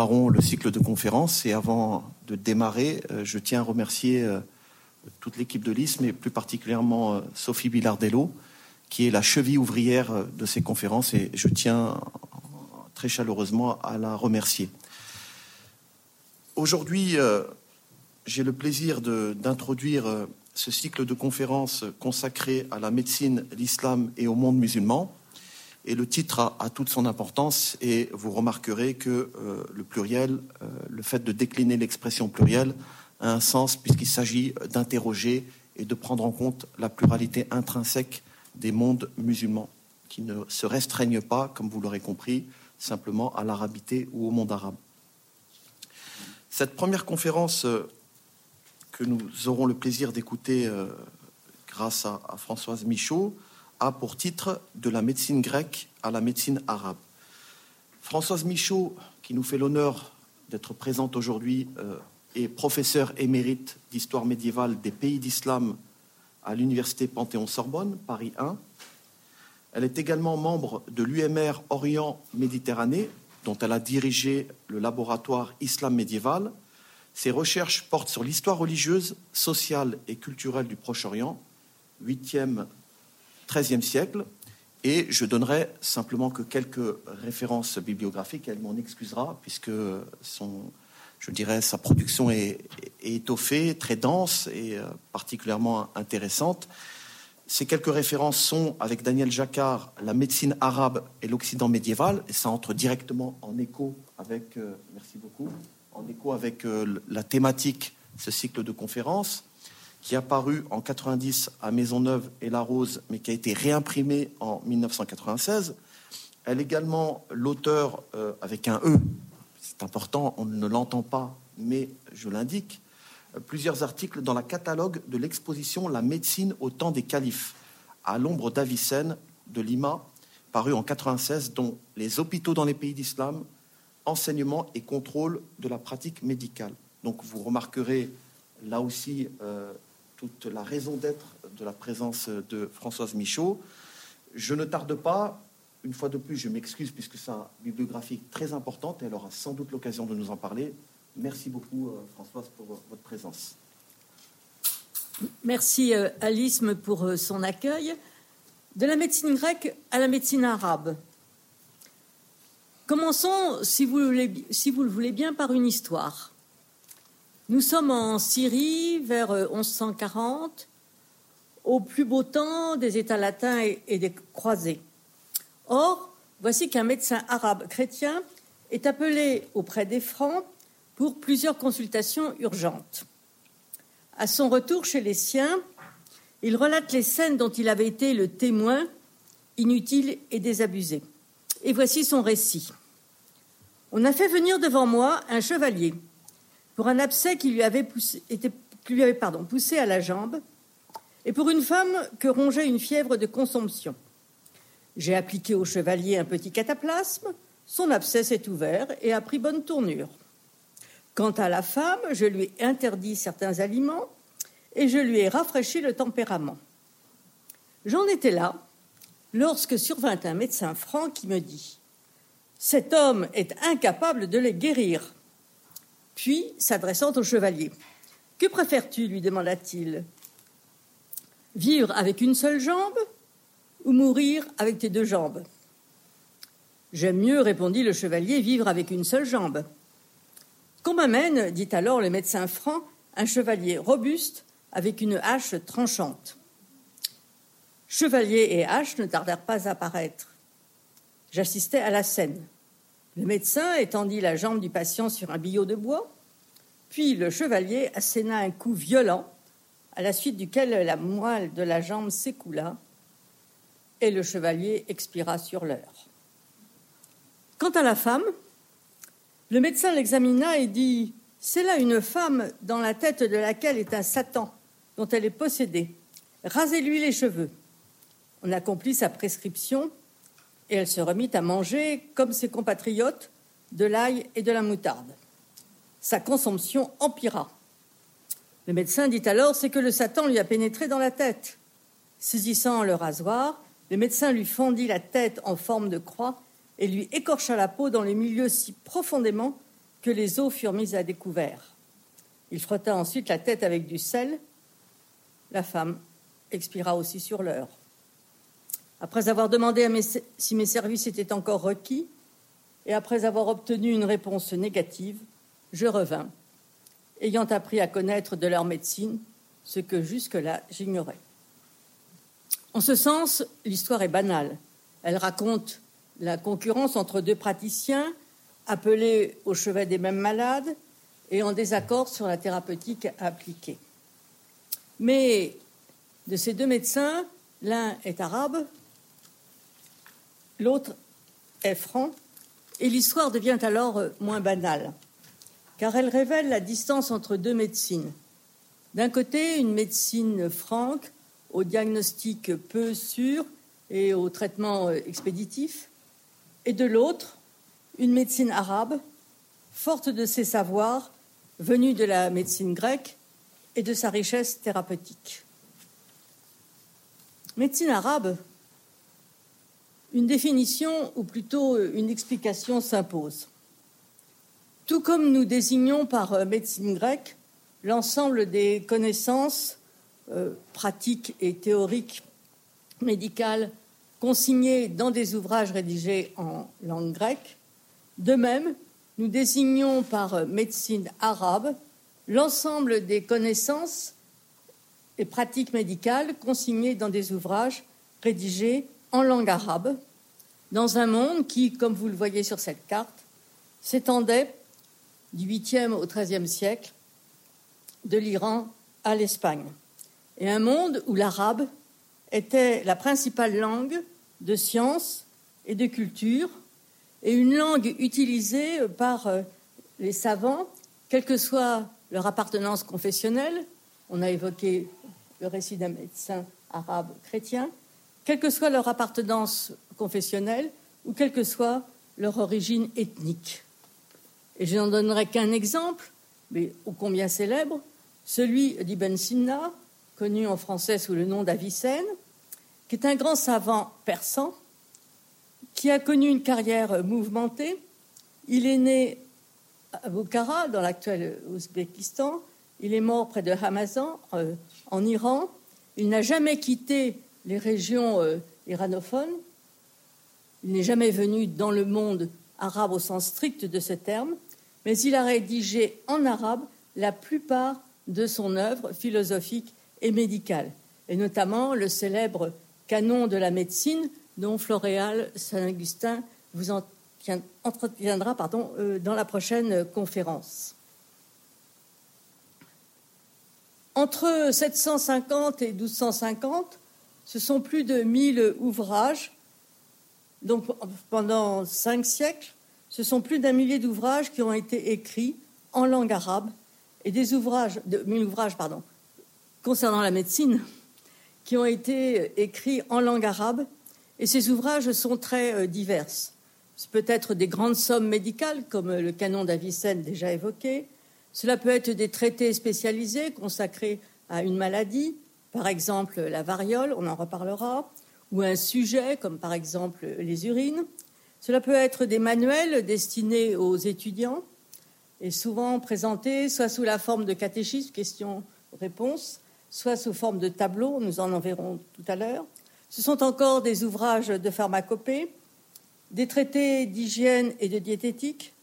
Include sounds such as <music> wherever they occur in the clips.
démarrons le cycle de conférences. Et avant de démarrer, euh, je tiens à remercier euh, toute l'équipe de l'IS, mais plus particulièrement euh, Sophie Bilardello, qui est la cheville ouvrière de ces conférences. Et je tiens très chaleureusement à la remercier. Aujourd'hui, j'ai le plaisir d'introduire ce cycle de conférences consacré à la médecine, l'islam et au monde musulman. Et le titre a, toute son importance et vous remarquerez que euh, le pluriel, euh, le fait de décliner l'expression plurielle a un sens puisqu'il s'agit d'interroger et de prendre en compte la pluralité intrinsèque des mondes musulmans qui ne se restreignent pas, comme vous l'aurez compris, simplement à l'arabité ou au monde arabe. Cette première conférence euh, que nous aurons le plaisir d'écouter grâce à Françoise Michaud a pour titre De la médecine grecque à la médecine arabe. Françoise Michaud, qui nous fait l'honneur d'être présente aujourd'hui, euh, est professeure émérite d'histoire médiévale des pays d'islam à l'université Panthéon-Sorbonne, Paris 1. Elle est également membre de l'UMR Orient-Méditerranée, dont elle a dirigé le laboratoire Islam médiéval. Ses recherches portent sur l'histoire religieuse, sociale et culturelle du Proche-Orient, 8e XIIIe siècle. Et je donnerai simplement que quelques références bibliographiques. Elle m'en excusera, puisque son, je dirais, sa production est, étoffée, très dense et euh, particulièrement intéressante. Ces quelques références sont, avec Daniel Jacquard, la médecine arabe et l'Occident médiéval, et ça entre directement en écho avec, euh, merci beaucoup, en écho avec euh, la thématique ce cycle de conférences qui est apparu en 90 à Maisonneuve et La Rose, mais qui a été réimprimé en 1996. Elle est également l'auteur, euh, avec un E, c'est important, on ne l'entend pas, mais je l'indique, euh, plusieurs articles dans la catalogue de l'exposition La médecine au temps des califes, à l'ombre d'Avicenne de Lima, paru en 96, dont les hôpitaux dans les pays d'islam, enseignement et contrôle de la pratique médicale. Donc vous remarquerez là aussi euh, toute la raison d'être de la présence de Françoise Michaud. Je ne tarde pas, une fois de plus, je m'excuse puisque une bibliographie très importante et elle aura sans doute l'occasion de nous en parler. Merci beaucoup, euh, Françoise, pour euh, votre présence. Merci, euh, Alice, pour son accueil. De la médecine grecque à la médecine arabe. Commençons, si vous le voulez bien, par une histoire. Nous sommes en Syrie vers 1140, euh, au plus beau temps des États latins et des croisés. Or, voici qu'un médecin arabe chrétien est appelé auprès des Francs pour plusieurs consultations urgentes. À son retour chez les siens, il relate les scènes dont il avait été le témoin, inutile et désabusé. Et voici son récit. On a fait venir devant moi un chevalier pour un abcès qui lui avait, poussé, à la jambe, et pour une femme que rongeait une fièvre de consomption. J'ai appliqué au chevalier un petit cataplasme, son abcès s'est ouvert et a pris bonne tournure. Quant à la femme, je lui ai interdit certains aliments et je lui ai rafraîchi le tempérament. J'en étais là lorsque survint un médecin franc qui me dit Cet homme est incapable de les guérir. Puis, s'adressant au chevalier, Que préfères-tu lui demanda-t-il. Vivre avec une seule jambe ou mourir avec tes deux jambes? J'aime mieux, répondit le chevalier, vivre avec une seule jambe. Qu'on m'amène, dit alors le médecin franc, un chevalier robuste avec une hache tranchante. Chevalier et hache ne tardèrent pas à apparaître. J'assistais à la scène. Le médecin étendit la jambe du patient sur un billot de bois, puis le chevalier asséna un coup violent, à la suite duquel la moelle de la jambe s'écoula, et le chevalier expira sur l'heure. Quant à la femme, le médecin l'examina et dit C'est là une femme dans la tête de laquelle est un Satan, dont elle est possédée. Rasez-lui les cheveux. On accomplit sa prescription et elle se remit à manger, comme ses compatriotes, de l'ail et de la moutarde. Sa consomption empira. Le médecin dit alors c'est que le Satan lui a pénétré dans la tête. Saisissant le rasoir, le médecin lui fendit la tête en forme de croix et lui écorcha la peau dans les milieux si profondément que les eaux furent mises à découvert. Il frotta ensuite la tête avec du sel. La femme expira aussi sur l'heure. Après avoir demandé si mes services étaient encore requis, et après avoir obtenu une réponse négative, je revins, ayant appris à connaître de leur médecine ce que jusque-là j'ignorais. En ce sens, l'histoire est banale. Elle raconte la concurrence entre deux praticiens appelés au chevet des mêmes malades et en désaccord sur la thérapeutique à appliquer. Mais de ces deux médecins, l'un est arabe, l'autre est franc, et l'histoire devient alors moins banale, car elle révèle la distance entre deux médecines. D'un côté, une médecine franque, au diagnostic peu sûr et au traitement expéditif, et de l'autre, une médecine arabe, forte de ses savoirs, venus de la médecine grecque et de sa richesse thérapeutique. Médecine arabe, une définition ou plutôt une explication s'impose. Tout comme nous désignons par médecine grecque l'ensemble des connaissances euh, pratiques et théoriques médicales consignées dans des ouvrages rédigés en langue grecque, de même, nous désignons par médecine arabe l'ensemble des connaissances et pratiques médicales consignées dans des ouvrages rédigés en langue arabe, dans un monde qui, comme vous le voyez sur cette carte, s'étendait du 8e au 13e siècle, de l'Iran à l'Espagne, et un monde où l'arabe était la principale langue de science et de culture, et une langue utilisée par euh, les savants, quelle que soit leur appartenance confessionnelle. On a évoqué le récit d'un médecin arabe chrétien, quelle que soit leur appartenance confessionnelle ou quelle que soit leur origine ethnique. Et je n'en donnerai qu'un exemple, mais ô combien célèbre, celui d'Ibn Sina, connu en français sous le nom d'Avicenne, qui est un grand savant persan qui a connu une carrière mouvementée. Il est né à Bukhara, dans l'actuel Ouzbékistan. Il est mort près de Hamazan, euh, en Iran. Il n'a jamais quitté les régions euh, iranophones. Il n'est jamais venu dans le monde arabe au sens strict de ce terme, mais il a rédigé en arabe la plupart de son œuvre philosophique et médicale, et notamment le célèbre canon de la médecine dont Floréal Saint-Augustin vous entretiendra pardon, euh, dans la prochaine conférence. Entre 750 et 1250, ce sont plus de 1000 ouvrages. Donc pendant cinq siècles, ce sont plus d'un millier d'ouvrages qui ont été écrits en langue arabe et des ouvrages, de, mille ouvrages concernant la médecine, qui ont été écrits en langue arabe. Et ces ouvrages sont très euh, divers. C'est peut-être des grandes sommes médicales, comme le canon d'Avicenne déjà évoqué. Cela peut être des traités spécialisés consacrés à une maladie, par exemple la variole, on en reparlera, ou un sujet, comme par exemple les urines. Cela peut être des manuels destinés aux étudiants et souvent présentés soit sous la forme de catéchisme, questions-réponses, soit sous forme de tableaux, nous en enverrons tout à l'heure. Ce sont encore des ouvrages de pharmacopée, des traités d'hygiène et de diététique,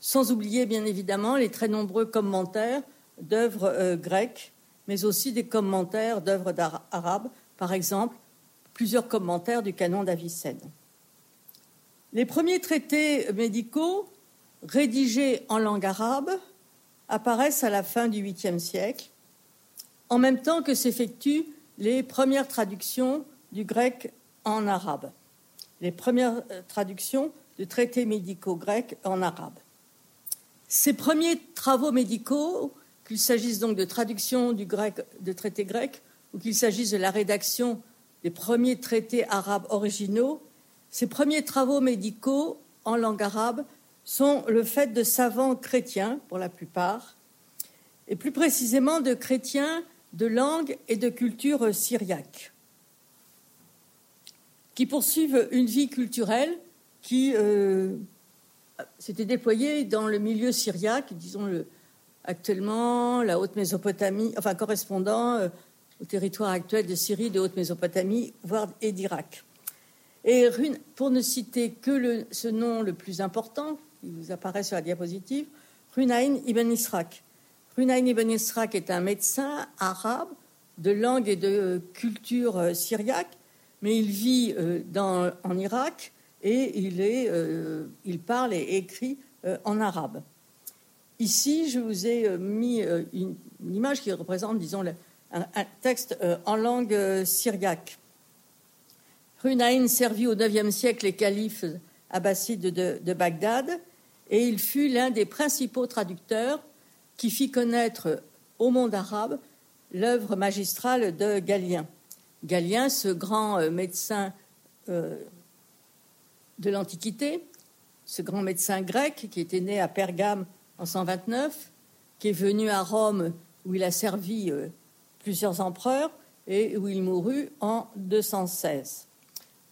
sans oublier bien évidemment les très nombreux commentaires d'œuvres euh, grecques mais aussi des commentaires d'œuvres arabes, par exemple plusieurs commentaires du canon d'Avicenne. Les premiers traités médicaux rédigés en langue arabe apparaissent à la fin du 8e siècle, en même temps que s'effectuent les premières traductions du grec en arabe, les premières euh, traductions de traités médicaux grecs en arabe. Ces premiers travaux médicaux qu'il s'agisse donc de traduction de traités grecs ou qu'il s'agisse de la rédaction des premiers traités arabes originaux, ces premiers travaux médicaux en langue arabe sont le fait de savants chrétiens, pour la plupart, et plus précisément de chrétiens de langue et de culture syriaque, qui poursuivent une vie culturelle qui euh, s'était déployé dans le milieu syriaque, disons le, actuellement la Haute-Mésopotamie, enfin correspondant euh, au territoire actuel de Syrie, de Haute-Mésopotamie, voire et d'Irak. Et pour ne citer que ce nom le plus important, qui vous apparaît sur la diapositive, Runayn ibn Israq. Runayn ibn Israq est un médecin arabe de langue et de culture euh, syriaque, mais il vit euh, en Irak et il parle et écrit en arabe. Ici, je vous ai mis une, image qui représente, disons, un, texte en langue syriaque. Runayn servit au IXe siècle les califes abbassides de Bagdad et il fut l'un des principaux traducteurs qui fit connaître au monde arabe l'œuvre magistrale de Galien. Galien, ce grand euh, médecin euh, de l'Antiquité, ce grand médecin grec qui était né à Pergame en 129, qui est venu à Rome où il a servi euh, plusieurs empereurs et où il mourut en 216.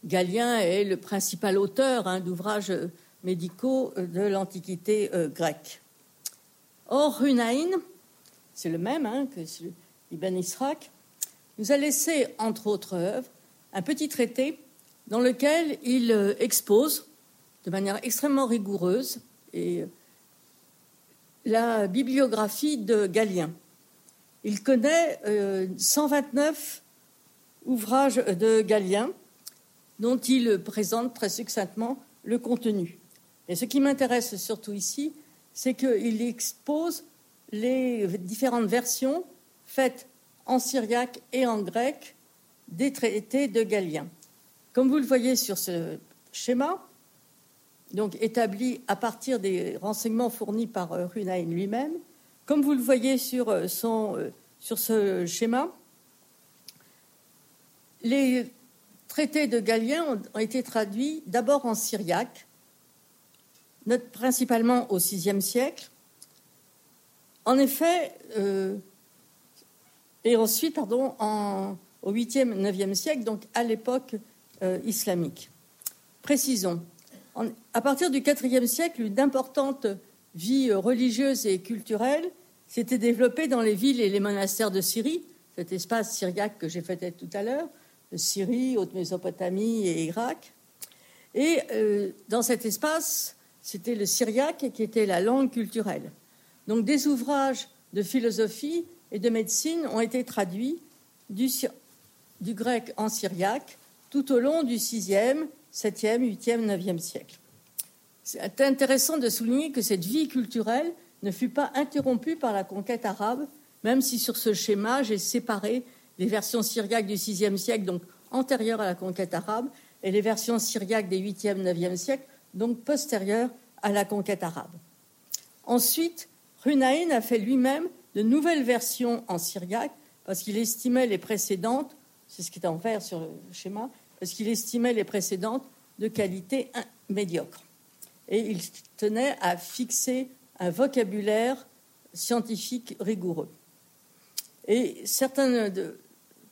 Galien est le principal auteur hein, d'ouvrages médicaux de l'Antiquité grecque. Or, Runaïn, c'est le même hein, que Ibn Israq, nous a laissé, entre autres œuvres, un petit traité dans lequel il euh, expose de manière extrêmement rigoureuse et euh, la bibliographie de Galien. Il connaît 129 euh, ouvrages de Galien dont il présente très succinctement le contenu. Et ce qui m'intéresse surtout ici, c'est qu'il expose les différentes versions faites en syriaque et en grec des traités de Galien. Comme vous le voyez sur ce schéma, donc établi à partir des renseignements fournis par euh, Runain lui-même, comme vous le voyez sur, euh, son, euh, sur ce schéma, les traités de Galien ont été traduits d'abord en syriaque, principalement au VIe siècle. En effet, et ensuite, pardon, au 8e, 9e siècle, donc à l'époque islamique. Précisons, à partir du 4e siècle, une importante vie religieuse et culturelle s'était développée dans les villes et les monastères de Syrie, cet espace syriaque que j'ai fait tout à l'heure, Syrie, Haute-Mésopotamie et Irak. Et euh, dans cet espace, c'était le syriaque qui était la langue culturelle. Donc des ouvrages de philosophie et de médecine ont été traduits du, grec en syriaque tout au long du 6e, 7e, 8e, 9e siècle. C'est intéressant de souligner que cette vie culturelle ne fut pas interrompue par la conquête arabe, même si sur ce schéma, j'ai séparé les versions syriaques du 6e siècle, donc antérieures à la conquête arabe, et les versions syriaques des 8e, 9e siècles, donc postérieure à la conquête arabe. Ensuite, Runaïn a fait lui-même de nouvelles versions en syriaque parce qu'il estimait les précédentes, c'est ce qui est en vert sur le schéma, parce qu'il estimait les précédentes de qualité médiocre. Et il tenait à fixer un vocabulaire scientifique rigoureux. Et certains de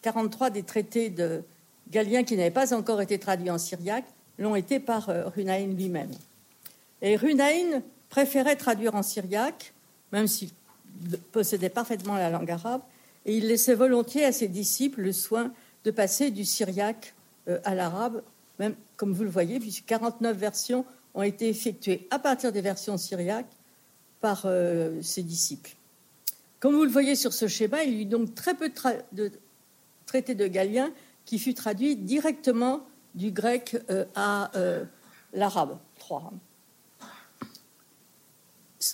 43 des traités de Galien qui n'avaient pas encore été traduits en syriaque l'ont été par euh, Runaïn lui-même. Et Runaïn préférait traduire en syriaque, même s'il possédait parfaitement la langue arabe, et il laissait volontiers à ses disciples le soin de passer du syriaque à l'arabe, même comme vous le voyez, puisque 49 versions ont été effectuées à partir des versions syriaques par euh, ses disciples. Comme vous le voyez sur ce schéma, il y eut donc très peu de, traités de Galien qui fut traduit directement du grec euh, à l'arabe.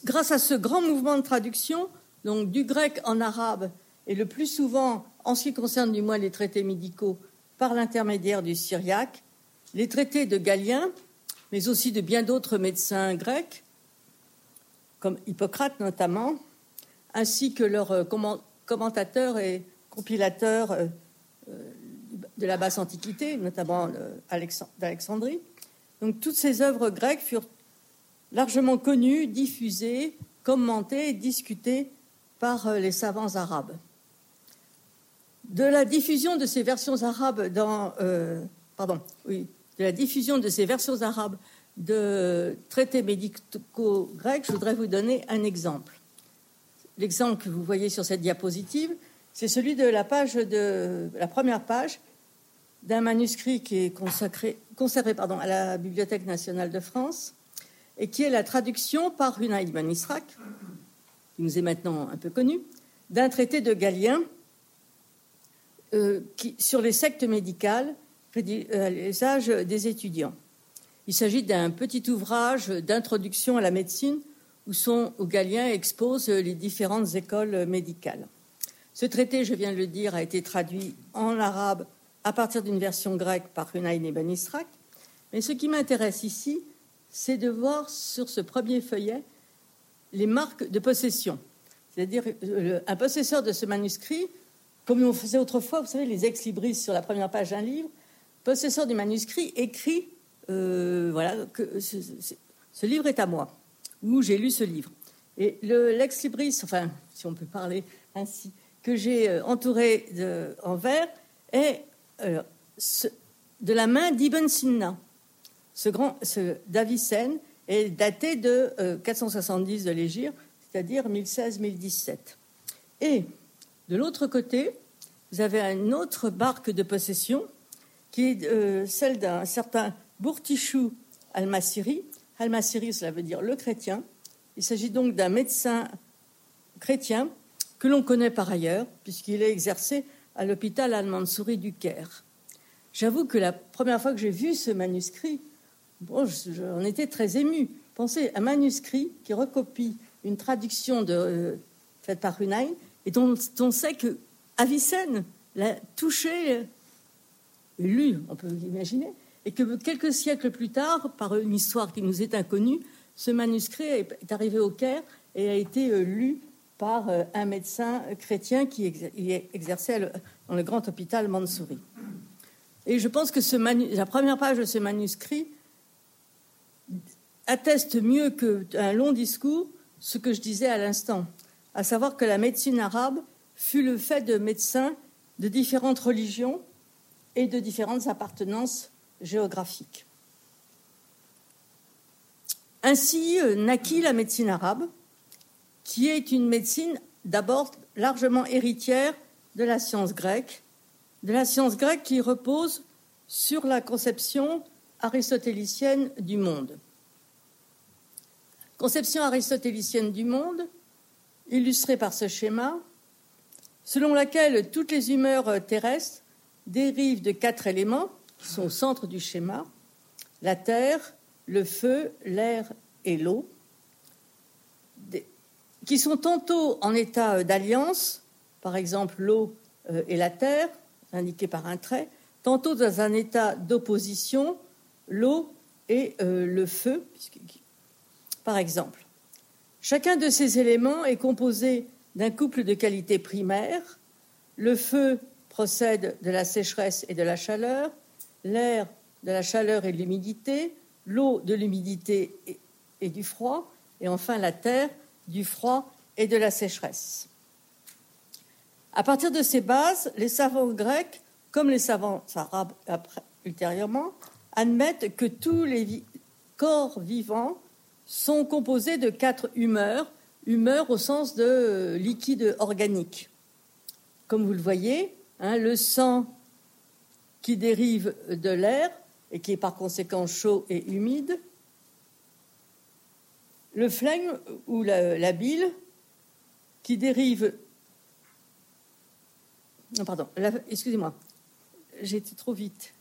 Grâce à ce grand mouvement de traduction, donc du grec en arabe, et le plus souvent, en ce qui concerne du moins les traités médicaux, par l'intermédiaire du syriaque, les traités de Galien, mais aussi de bien d'autres médecins grecs, comme Hippocrate notamment, ainsi que leurs commentateurs et compilateurs euh, de la basse antiquité, notamment d'Alexandrie. Donc toutes ces œuvres grecques furent largement connues, diffusées, commentées et discutées par euh, les savants arabes. De la diffusion de ces versions arabes euh, de la diffusion de ces versions arabes de traités médicaux grecs, je voudrais vous donner un exemple. L'exemple que vous voyez sur cette diapositive, c'est celui de la page de la première page d'un manuscrit qui est conservé à la Bibliothèque nationale de France et qui est la traduction par Hunaïd ibn Israq, qui nous est maintenant un peu connu, d'un traité de Galien euh, sur les sectes médicales à l'usage des étudiants. Il s'agit d'un petit ouvrage d'introduction à la médecine où, son, où Galien expose les différentes écoles médicales. Ce traité, je viens de le dire, a été traduit en arabe à partir d'une version grecque par Hunayn ibn Israq. Mais ce qui m'intéresse ici, c'est de voir sur ce premier feuillet les marques de possession. C'est-à-dire, euh, un possesseur de ce manuscrit, comme on faisait autrefois, vous savez, les ex-libris sur la première page d'un livre, possesseur du manuscrit écrit euh, voilà, que ce, livre est à moi, ou j'ai lu ce livre. Et l'ex-libris, enfin, si on peut parler ainsi, que j'ai euh, entouré de, en verre, est euh, de la main d'Ibn Sina. Ce grand, ce Davicenne est daté de 470 de l'Égir, c'est-à-dire 1016-1017. Et de l'autre côté, vous avez une autre barque de possession qui est celle d'un certain Bourtichou al-Masiri. Al-Masiri, cela veut dire le chrétien. Il s'agit donc d'un médecin chrétien que l'on connaît par ailleurs, puisqu'il est exercé à l'hôpital al-Mansouri du Caire. J'avoue que la première fois que j'ai vu ce manuscrit, bon, j'en étais très ému. Pensez, un manuscrit qui recopie une traduction de, euh, faite par Hunayn et dont, on sait que Avicenne l'a touché, lu, on peut l'imaginer, et que quelques siècles plus tard, par une histoire qui nous est inconnue, ce manuscrit est arrivé au Caire et a été euh, lu par euh, un médecin chrétien qui exerçait dans le grand hôpital Mansouri. Et je pense que la première page de ce manuscrit atteste mieux qu'un long discours ce que je disais à l'instant, à savoir que la médecine arabe fut le fait de médecins de différentes religions et de différentes appartenances géographique. Ainsi euh, naquit la médecine arabe, qui est une médecine d'abord largement héritière de la science grecque, de la science grecque qui repose sur la conception aristotélicienne du monde. Conception aristotélicienne du monde, illustrée par ce schéma, selon laquelle toutes les humeurs terrestres dérivent de quatre éléments sont au centre du schéma, la terre, le feu, l'air et l'eau, qui sont tantôt en état d'alliance, par exemple l'eau euh, et la terre, indiqués par un trait, tantôt dans un état d'opposition, l'eau et euh, le feu, par exemple. Chacun de ces éléments est composé d'un couple de qualités primaires. Le feu procède de la sécheresse et de la chaleur, l'air de la chaleur et de l'humidité, l'eau de l'humidité et, du froid, et enfin la terre du froid et de la sécheresse. À partir de ces bases, les savants grecs, comme les savants arabes ultérieurement, admettent que tous les corps vivants sont composés de quatre humeurs, humeurs au sens de euh, liquide organique. Comme vous le voyez, hein, le sang qui dérive de l'air et qui est par conséquent chaud et humide. Le flegme ou la, bile qui dérive. Non, pardon, excusez-moi, j'ai été trop vite.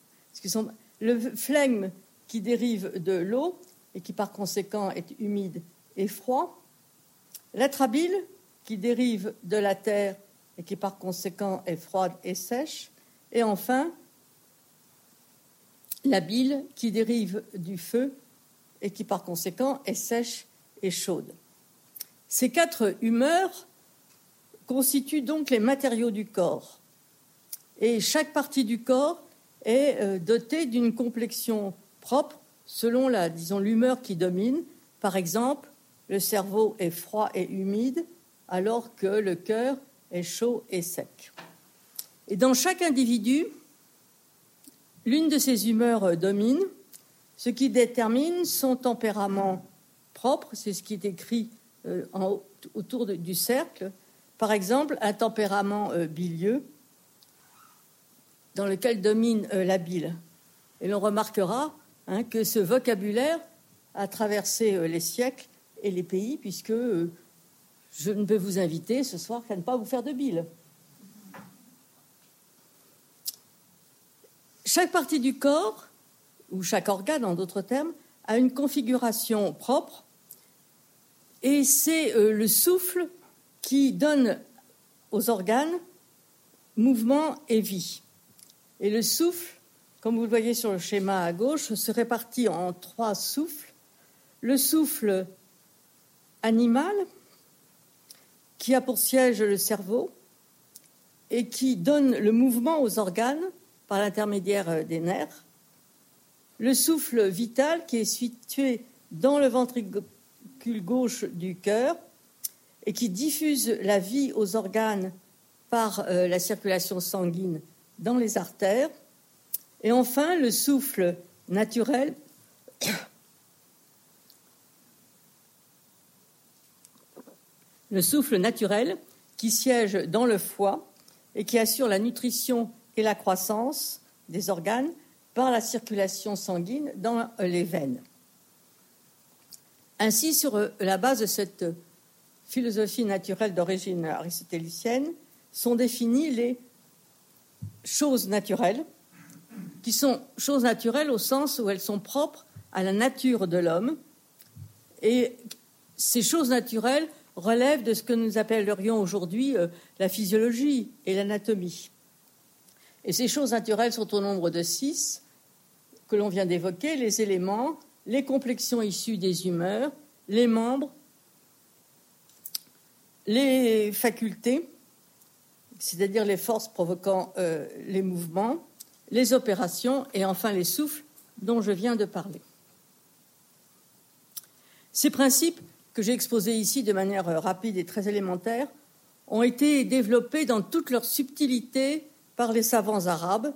Le flegme qui dérive de l'eau et qui par conséquent est humide et froid. L'atrabile qui dérive de la terre et qui par conséquent est froide et sèche. Et enfin, la bile qui dérive du feu et qui par conséquent est sèche et chaude. Ces quatre humeurs constituent donc les matériaux du corps. Et chaque partie du corps est euh, dotée d'une complexion propre selon la, disons, l'humeur qui domine. Par exemple, le cerveau est froid et humide, alors que le cœur est chaud et sec. Et dans chaque individu, l'une de ces humeurs euh, domine, ce qui détermine son tempérament propre, c'est ce qui est écrit euh, autour du cercle. Par exemple, un tempérament euh, bilieux dans lequel domine la bile. Et l'on remarquera hein, que ce vocabulaire a traversé les siècles et les pays, puisque je ne peux vous inviter ce soir qu'à ne pas vous faire de bile. Chaque partie du corps, ou chaque organe en d'autres termes, a une configuration propre et c'est euh, le souffle qui donne aux organes mouvement et vie. Et le souffle, comme vous le voyez sur le schéma à gauche, se répartit en trois souffles. Le souffle animal, qui a pour siège le cerveau et qui donne le mouvement aux organes par l'intermédiaire des nerfs. Le souffle vital, qui est situé dans le ventricule gauche du cœur et qui diffuse la vie aux organes par euh, la circulation sanguine dans les artères. Et enfin, le souffle naturel le souffle naturel qui siège dans le foie et qui assure la nutrition et la croissance des organes par la circulation sanguine dans les veines. Ainsi, sur la base de cette philosophie naturelle d'origine aristotélicienne, sont définies les choses naturelles, qui sont choses naturelles au sens où elles sont propres à la nature de l'homme. Et ces choses naturelles relèvent de ce que nous appellerions aujourd'hui euh, la physiologie et l'anatomie. Et ces choses naturelles sont au nombre de six que l'on vient d'évoquer, les éléments, les complexions issues des humeurs, les membres, les facultés, c'est-à-dire les forces provoquant euh, les mouvements, les opérations et enfin les souffles dont je viens de parler. Ces principes que j'ai exposés ici de manière rapide et très élémentaire ont été développés dans toute leur subtilité par les savants arabes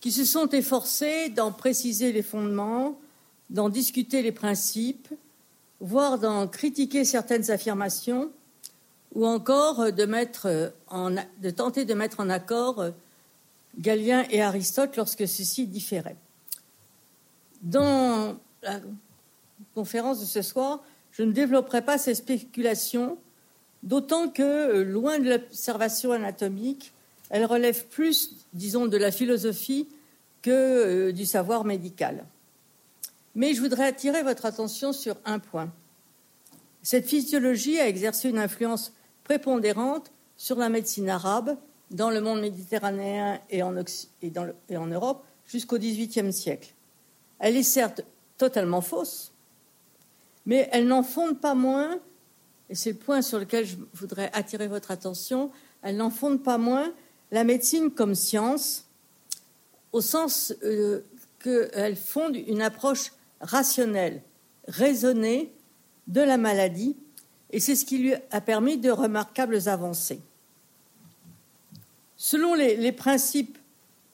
qui se sont efforcés d'en préciser les fondements, d'en discuter les principes, voire d'en critiquer certaines affirmations, ou encore de tenter de mettre en accord Galien et Aristote lorsque ceux-ci différaient. Dans la conférence de ce soir, je ne développerai pas ces spéculations, d'autant que, loin de l'observation anatomique, elles relèvent plus, disons, de la philosophie que euh, du savoir médical. Mais je voudrais attirer votre attention sur un point. Cette physiologie a exercé une influence prépondérante sur la médecine arabe dans le monde méditerranéen et en, Europe jusqu'au XVIIIe siècle. Elle est certes totalement fausse, mais elle n'en fonde pas moins, et c'est le point sur lequel je voudrais attirer votre attention, elle n'en fonde pas moins la médecine comme science, au sens euh, qu'elle fonde une approche rationnelle, raisonnée de la maladie, et c'est ce qui lui a permis de remarquables avancées. Selon les, principes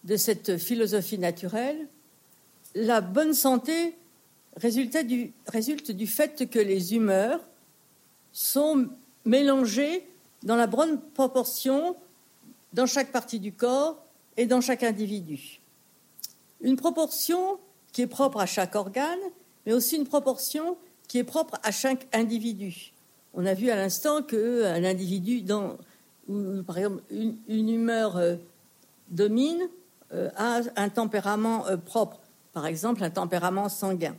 de cette philosophie naturelle, la bonne santé résulte du fait que les humeurs sont mélangées dans la bonne proportion dans chaque partie du corps et dans chaque individu. Une proportion qui est propre à chaque organe, mais aussi une proportion qui est propre à chaque individu. On a vu à l'instant qu'un individu, dans, où, par exemple, une, humeur euh, domine, euh, a un tempérament euh, propre, par exemple un tempérament sanguin.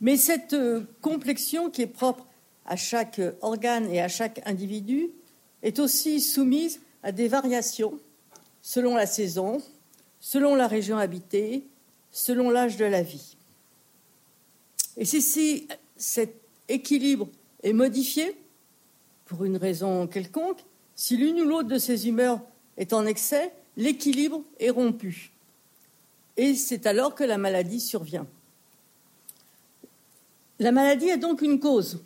Mais cette complexion qui est propre à chaque organe et à chaque individu est aussi soumise à des variations selon la saison, selon la région habitée, selon l'âge de la vie. Et si cet équilibre est modifié pour une raison quelconque, si l'une ou l'autre de ces humeurs est en excès, l'équilibre est rompu. Et c'est alors que la maladie survient. La maladie a donc une cause.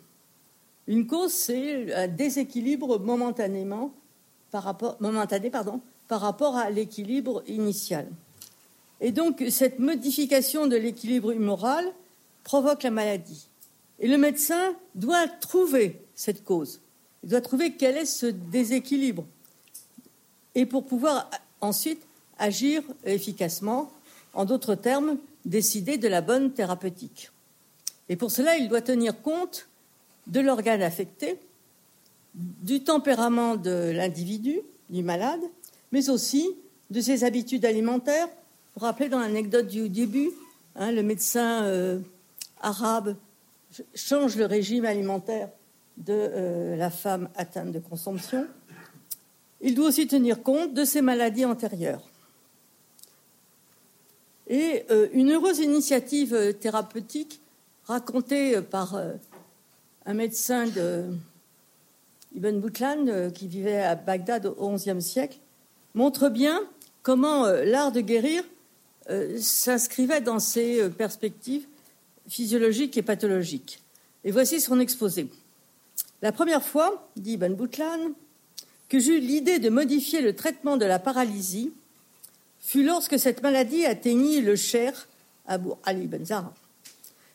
Une cause, c'est un déséquilibre momentanément momentané par rapport à l'équilibre initial. Et donc, cette modification de l'équilibre humoral provoque la maladie. Et le médecin doit trouver cette cause. Il doit trouver quel est ce déséquilibre. Et pour pouvoir ensuite agir efficacement, en d'autres termes, décider de la bonne thérapeutique. Et pour cela, il doit tenir compte de l'organe affecté, du tempérament de l'individu, du malade, mais aussi de ses habitudes alimentaires. Vous vous rappelez dans l'anecdote du début, hein, le médecin euh, arabe change le régime alimentaire de euh, la femme atteinte de consomption. Il doit aussi tenir compte de ses maladies antérieures. Et euh, une heureuse initiative thérapeutique racontée par un médecin de Ibn Boutlan, qui vivait à Bagdad au XIe siècle, montre bien comment euh, l'art de guérir euh, s'inscrivait dans ses euh, perspectives physiologiques et pathologiques. Et voici son exposé. La première fois, dit Ibn Boutlan, que j'eus l'idée de modifier le traitement de la paralysie fut lorsque cette maladie atteignit le cher Abu Ali Ben Zara.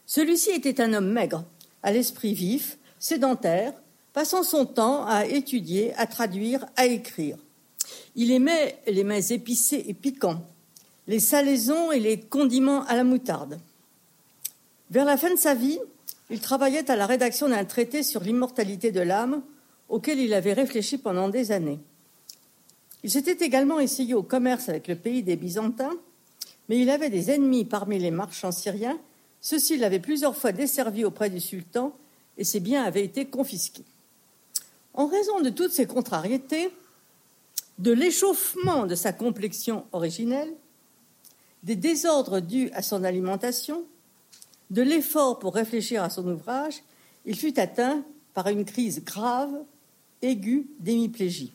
Celui-ci était un homme maigre, à l'esprit vif, sédentaire, passant son temps à étudier, à traduire, à écrire. Il aimait les mets épicés et piquants, les salaisons et les condiments à la moutarde. Vers la fin de sa vie, il travaillait à la rédaction d'un traité sur l'immortalité de l'âme auquel il avait réfléchi pendant des années. Il s'était également essayé au commerce avec le pays des Byzantins, mais il avait des ennemis parmi les marchands syriens. Ceux-ci l'avaient plusieurs fois desservi auprès du sultan et ses biens avaient été confisqués. En raison de toutes ces contrariétés, de l'échauffement de sa complexion originelle, des désordres dus à son alimentation, de l'effort pour réfléchir à son ouvrage, il fut atteint par une crise grave, aiguë d'hémiplégie.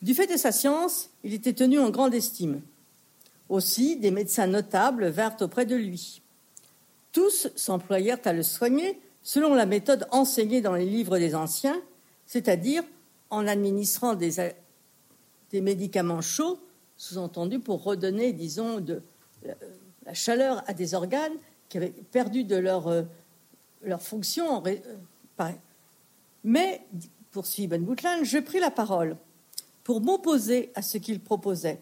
Du fait de sa science, il était tenu en grande estime. Aussi, des médecins notables vinrent auprès de lui. Tous s'employèrent à le soigner selon la méthode enseignée dans les livres des anciens, c'est-à-dire en administrant des, médicaments chauds, sous-entendu pour redonner, disons, de la chaleur à des organes qui avaient perdu de leur, euh, fonction. Euh, Mais, poursuit Ben Boutlan, je pris la parole pour m'opposer à ce qu'ils proposaient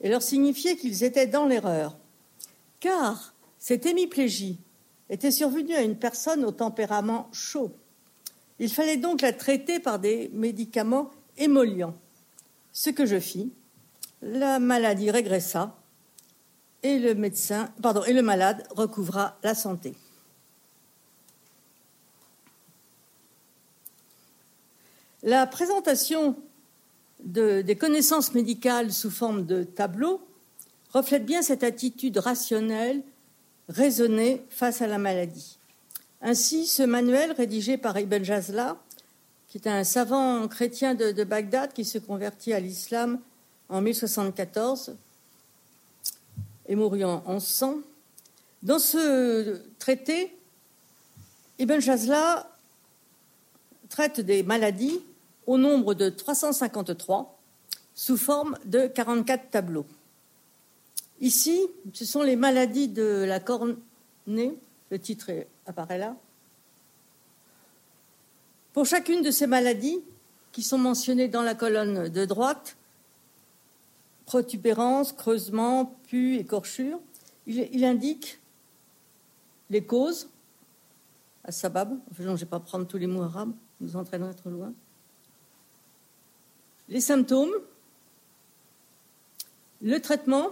et leur signifier qu'ils étaient dans l'erreur. Car cette hémiplégie était survenue à une personne au tempérament chaud il fallait donc la traiter par des médicaments émollients. Ce que je fis, la maladie régressa et le médecin, et le malade recouvra la santé. La présentation des connaissances médicales sous forme de tableau reflète bien cette attitude rationnelle, raisonnée face à la maladie. Ainsi, ce manuel rédigé par Ibn Jazla, qui est un savant chrétien de, Bagdad qui se convertit à l'islam en 1074 et mourut en 1100, dans ce traité, Ibn Jazla traite des maladies au nombre de 353 sous forme de 44 tableaux. Ici, ce sont les maladies de la cornée, le titre apparaît là. Pour chacune de ces maladies, qui sont mentionnées dans la colonne de droite, protubérance, creusement, pu, écorchure, il, il indique les causes, à sabab, je ne vais pas prendre tous les mots arabes, nous entraînerons trop loin, les symptômes, le traitement,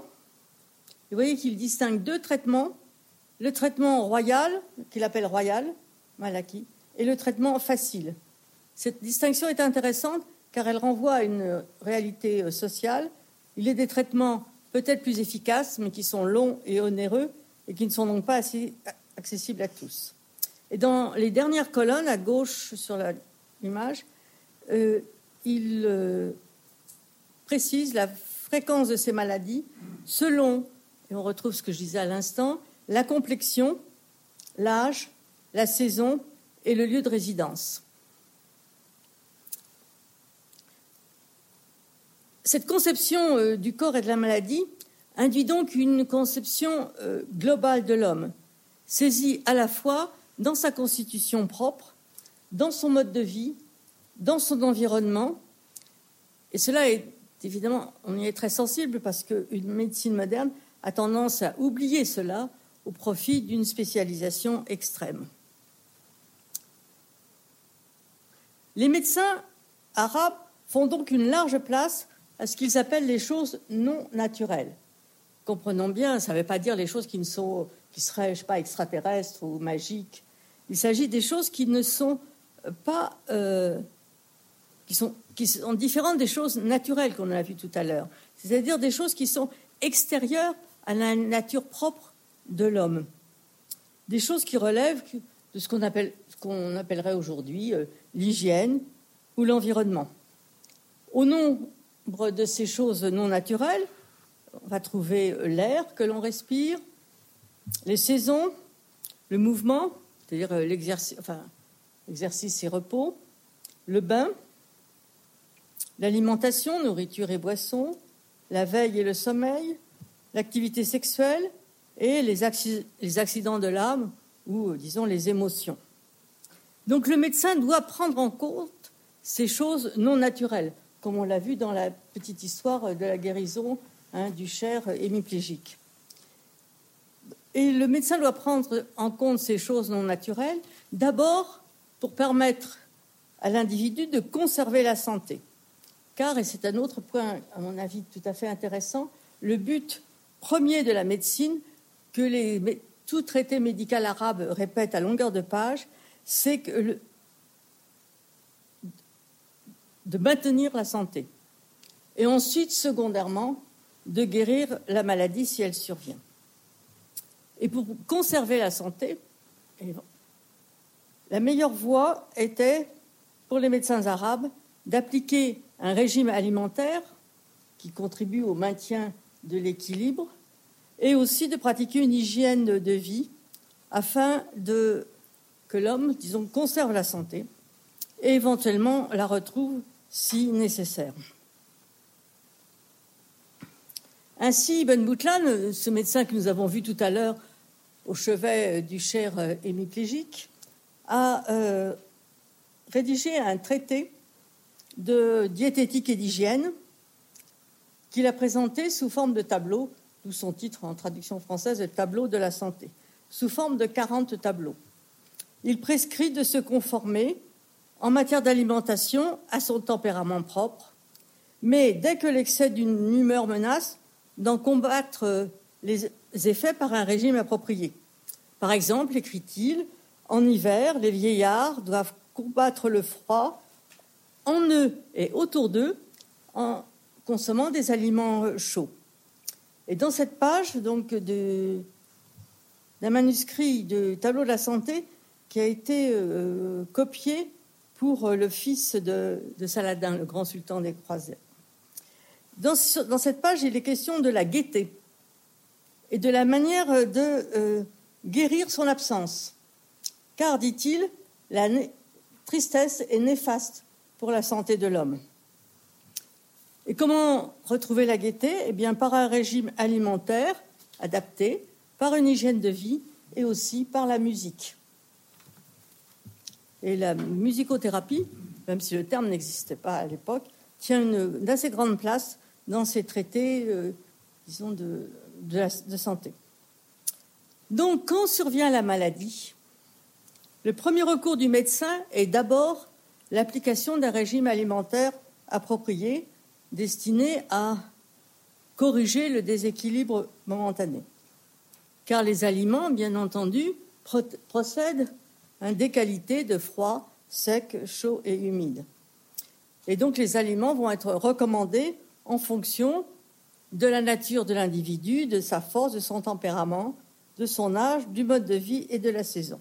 vous voyez qu'il distingue deux traitements le traitement royal, qu'il appelle royal, Malaki, et le traitement facile. Cette distinction est intéressante car elle renvoie à une réalité euh, sociale. Il est des traitements peut-être plus efficaces, mais qui sont longs et onéreux et qui ne sont donc pas assez accessibles à tous. Et dans les dernières colonnes, à gauche sur l'image, euh, il euh, précise la fréquence de ces maladies selon, et on retrouve ce que je disais à l'instant, la complexion, l'âge, la saison et le lieu de résidence. Cette conception euh, du corps et de la maladie induit donc une conception euh, globale de l'homme, saisie à la fois dans sa constitution propre, dans son mode de vie, dans son environnement. Et cela est évidemment, on y est très sensible parce qu'une médecine moderne a tendance à oublier cela au profit d'une spécialisation extrême. Les médecins arabes font donc une large place à ce qu'ils appellent les choses non naturelles. Comprenons bien, ça ne veut pas dire les choses qui, ne sont, qui seraient, je pas, extraterrestres ou magiques. Il s'agit des choses qui ne sont pas, euh, qui, sont, qui sont différentes des choses naturelles qu'on a vues tout à l'heure. C'est-à-dire des choses qui sont extérieures à la nature propre de l'homme. Des choses qui relèvent de ce qu'on appelle, appellerait aujourd'hui euh, l'hygiène ou l'environnement. Au nombre de ces choses non naturelles, on va trouver l'air que l'on respire, les saisons, le mouvement, c'est-à-dire euh, l'exercice, enfin, exercice et repos, le bain, l'alimentation, nourriture et boissons, la veille et le sommeil, l'activité sexuelle et les, accidents de l'âme ou, euh, disons, les émotions. Donc le médecin doit prendre en compte ces choses non naturelles, comme on l'a vu dans la petite histoire de la guérison hein, du cher hémiplégique. Et le médecin doit prendre en compte ces choses non naturelles, d'abord pour permettre à l'individu de conserver la santé. Car, et c'est un autre point, à mon avis, tout à fait intéressant, le but premier de la médecine, que tout traité médical arabe répète à longueur de page, c'est que de maintenir la santé. Et ensuite, secondairement, de guérir la maladie si elle survient. Et pour conserver la santé, la meilleure voie était, pour les médecins arabes, d'appliquer un régime alimentaire qui contribue au maintien de l'équilibre et aussi de pratiquer une hygiène de vie afin de, que l'homme, disons, conserve la santé et éventuellement la retrouve si nécessaire. Ainsi, Ben Boutlan, ce médecin que nous avons vu tout à l'heure au chevet du cher hémiplégique, a euh, rédigé un traité de diététique et d'hygiène qu'il a présenté sous forme de tableau, d'où son titre en traduction française est Tableau de la santé, sous forme de 40 tableaux. Il prescrit de se conformer en matière d'alimentation à son tempérament propre, mais dès que l'excès d'une humeur menace, d'en combattre les effets par un régime approprié. Par exemple, écrit-il, en hiver, les vieillards doivent combattre le froid en eux et autour d'eux en consommant des aliments chauds. Et dans cette page donc d'un manuscrit de tableau de la santé qui a été euh, copié pour le fils de, Saladin, le grand sultan des croisés. Dans, cette page, il est question de la gaieté et de la manière de euh, guérir son absence. Car, dit-il, la tristesse est néfaste pour la santé de l'homme. Et comment retrouver la gaieté? Eh bien, par un régime alimentaire adapté, par une hygiène de vie et aussi par la musique. Et la musicothérapie, même si le terme n'existait pas à l'époque, tient une, assez grande place dans ces traités, euh, de santé. Donc, quand survient la maladie, le premier recours du médecin est d'abord l'application d'un régime alimentaire approprié destiné à corriger le déséquilibre momentané. Car les aliments, bien entendu, procèdent des qualités de froid, sec, chaud et humide. Et donc les aliments vont être recommandés en fonction de la nature de l'individu, de sa force, de son tempérament, de son âge, du mode de vie et de la saison.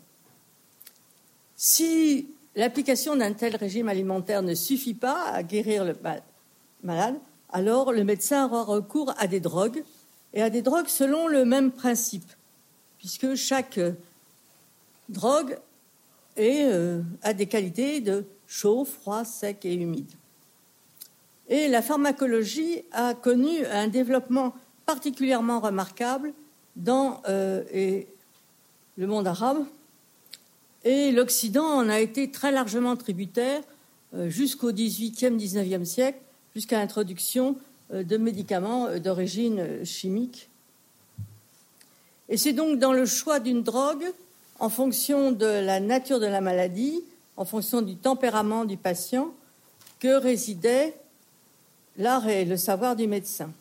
Si l'application d'un tel régime alimentaire ne suffit pas à guérir le malade, alors le médecin aura recours à des drogues, et à des drogues selon le même principe, puisque chaque drogue euh, a des qualités de chaud, froid, sec et humide. Et la pharmacologie a connu un développement particulièrement remarquable dans le monde arabe. Et l'Occident en a été très largement tributaire jusqu'au XVIIIe, XIXe siècle, jusqu'à l'introduction de médicaments d'origine chimique. Et c'est donc dans le choix d'une drogue, en fonction de la nature de la maladie, en fonction du tempérament du patient, que résidait l'art et le savoir du médecin.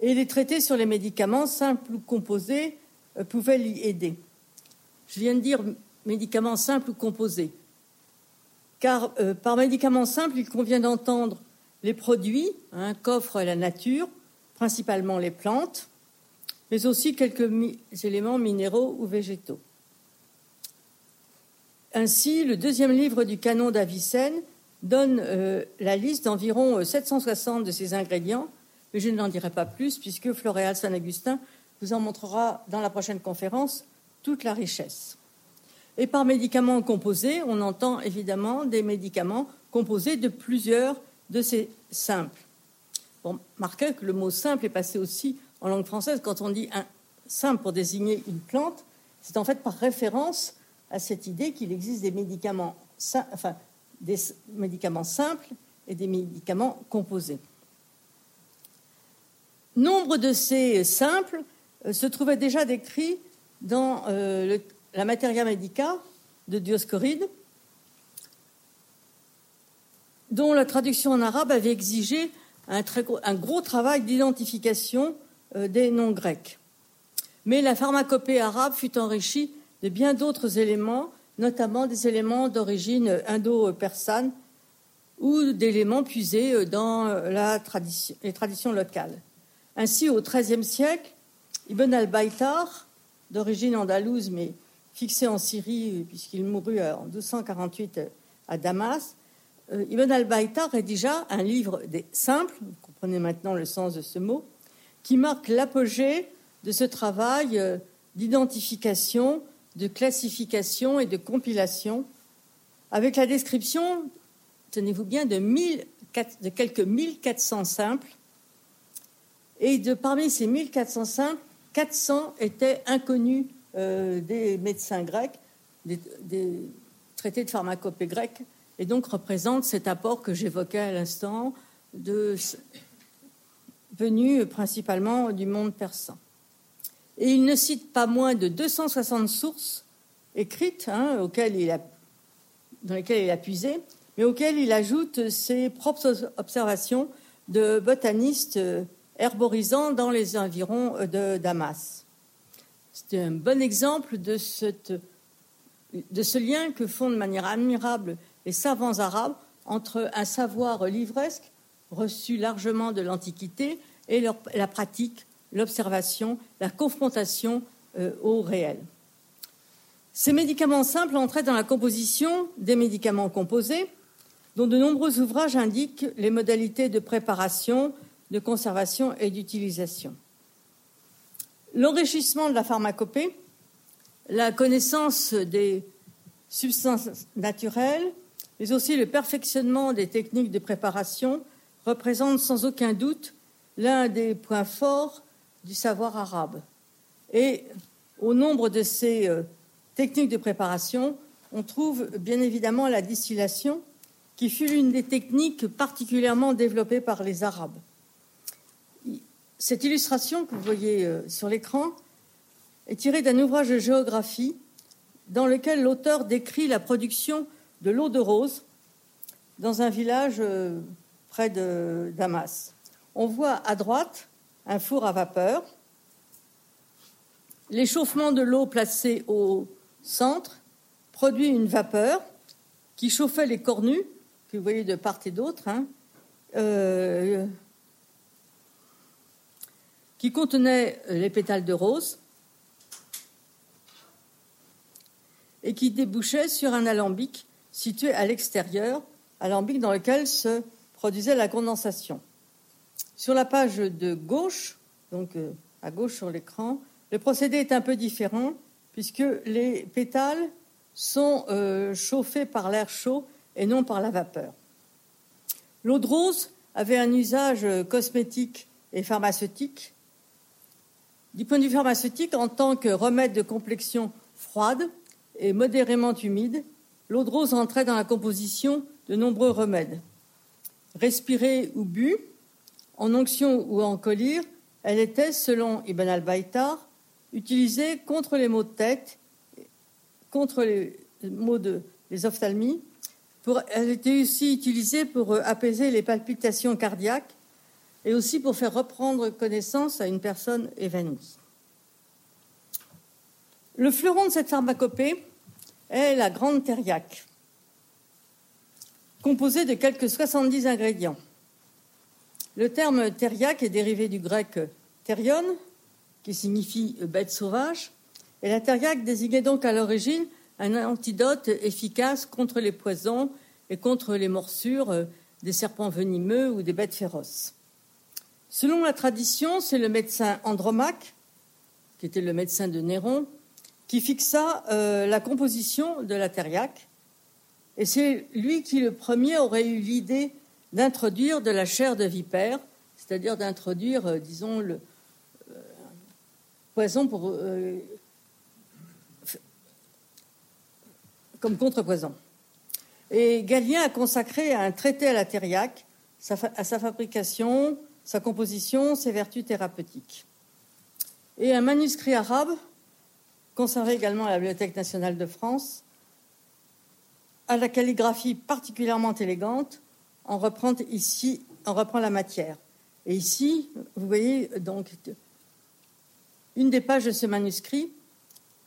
Et les traités sur les médicaments, simples ou composés, euh, pouvaient l'y aider. Je viens de dire médicaments simples ou composés, car euh, par médicaments simples, il convient d'entendre les produits hein, qu'offre la nature, principalement les plantes, mais aussi quelques éléments minéraux ou végétaux. Ainsi, le deuxième livre du canon d'Avicenne donne euh, la liste d'environ 760 euh, de ces ingrédients, mais je n'en dirai pas plus puisque Floréal Saint-Augustin vous en montrera dans la prochaine conférence toute la richesse. Et par médicaments composés, on entend évidemment des médicaments composés de plusieurs de ces simples. Bon, que le mot simple est passé aussi en langue française. Quand on dit un simple pour désigner une plante, c'est en fait par référence à cette idée qu'il existe des médicaments, simples et des médicaments composés. Nombre de ces simples euh, se trouvaient déjà décrits dans euh, la Materia Medica de Dioscoride, dont la traduction en arabe avait exigé un, un gros travail d'identification des noms grecs. Mais la pharmacopée arabe fut enrichie de bien d'autres éléments, notamment des éléments d'origine indo-persane ou d'éléments puisés dans les traditions locales. Ainsi, au XIIIe siècle, Ibn al-Baytar, d'origine andalouse mais fixé en Syrie puisqu'il mourut en 1248 à Damas, euh, Ibn al-Baytar rédigea un livre des simples, vous comprenez maintenant le sens de ce mot, qui marque l'apogée de ce travail euh, d'identification de classification et de compilation, avec la description, tenez-vous bien, de, de, quelques 1400 simples. Et de parmi ces 1400 simples, 400 étaient inconnus euh, des médecins grecs, des, traités de pharmacopée grecs, et donc représentent cet apport que j'évoquais à l'instant, venu principalement du monde persan et il ne cite pas moins de 260 sources écrites hein, dans lesquelles il a puisé, mais auxquelles il ajoute ses propres observations de botanistes euh, herborisants dans les environs de Damas. C'est un bon exemple de ce lien que font de manière admirable les savants arabes entre un savoir livresque reçu largement de l'Antiquité et la pratique l'observation, la confrontation euh, au réel. Ces médicaments simples entraient dans la composition des médicaments composés, dont de nombreux ouvrages indiquent les modalités de préparation, de conservation et d'utilisation. L'enrichissement de la pharmacopée, la connaissance des substances naturelles, mais aussi le perfectionnement des techniques de préparation représentent sans aucun doute l'un des points forts du savoir arabe. Et au nombre de ces euh, techniques de préparation, on trouve bien évidemment la distillation, qui fut l'une des techniques particulièrement développées par les Arabes. Cette illustration que vous voyez euh, sur l'écran est tirée d'un ouvrage de géographie dans lequel l'auteur décrit la production de l'eau de rose dans un village euh, près de Damas. On voit à droite un four à vapeur, l'échauffement de l'eau placée au centre produit une vapeur qui chauffait les cornues, que vous voyez de part et d'autre, hein, euh, qui contenait les pétales de rose et qui débouchait sur un alambic situé à l'extérieur, alambic dans lequel se produisait la condensation. Sur la page de gauche, donc euh, à gauche sur l'écran, le procédé est un peu différent puisque les pétales sont euh, chauffés par l'air chaud et non par la vapeur. L'eau de rose avait un usage cosmétique et pharmaceutique. Du point de vue pharmaceutique, en tant que remède de complexion froide et modérément humide, l'eau de rose entrait dans la composition de nombreux remèdes. Respirée ou bu, en onction ou en collyre, elle était, selon Ibn al-Baytar, utilisée contre les maux de tête, contre les maux de les ophtalmies. elle était aussi utilisée pour euh, apaiser les palpitations cardiaques et aussi pour faire reprendre connaissance à une personne évanouie. Le fleuron de cette pharmacopée est la grande thériaque, composée de quelques 70 ingrédients. Le terme thériaque est dérivé du grec thérion, qui signifie bête sauvage, et la thériaque désignait donc à l'origine un antidote efficace contre les poisons et contre les morsures des serpents venimeux ou des bêtes féroces. Selon la tradition, c'est le médecin Andromaque, qui était le médecin de Néron, qui fixa euh, la composition de la thériaque. Et c'est lui qui, le premier, aurait eu l'idée d'introduire de la chair de vipère, c'est-à-dire d'introduire, euh, disons, le euh, poison pour, comme contrepoison. Et Galien a consacré un traité à la thériaque, à sa fabrication, sa composition, ses vertus thérapeutiques. Et un manuscrit arabe, conservé également à la Bibliothèque nationale de France, à la calligraphie particulièrement élégante, en reprend ici, en reprend la matière. Et ici, vous voyez donc une des pages de ce manuscrit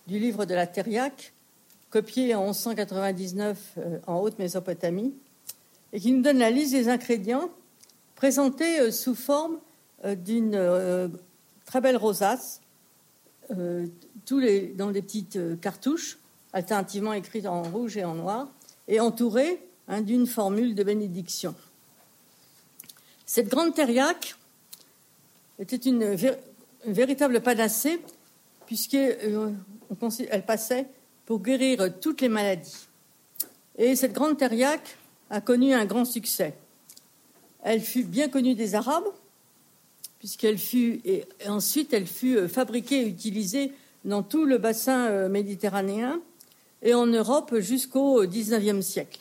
du livre de la Thériaque, copié en 1199 euh, en Haute-Mésopotamie, et qui nous donne la liste des ingrédients présenté euh, sous forme euh, d'une très belle rosace, tous les, dans des petites cartouches, alternativement écrites en rouge et en noir, et entourée hein, d'une formule de bénédiction. Cette grande thériaque était une, véritable panacée, puisqu'elle passait pour guérir toutes les maladies. Et cette grande thériaque a connu un grand succès. Elle fut bien connue des Arabes, puisqu'elle fut, et ensuite elle fut euh, fabriquée et utilisée dans tout le bassin euh, méditerranéen et en Europe jusqu'au XIXe siècle.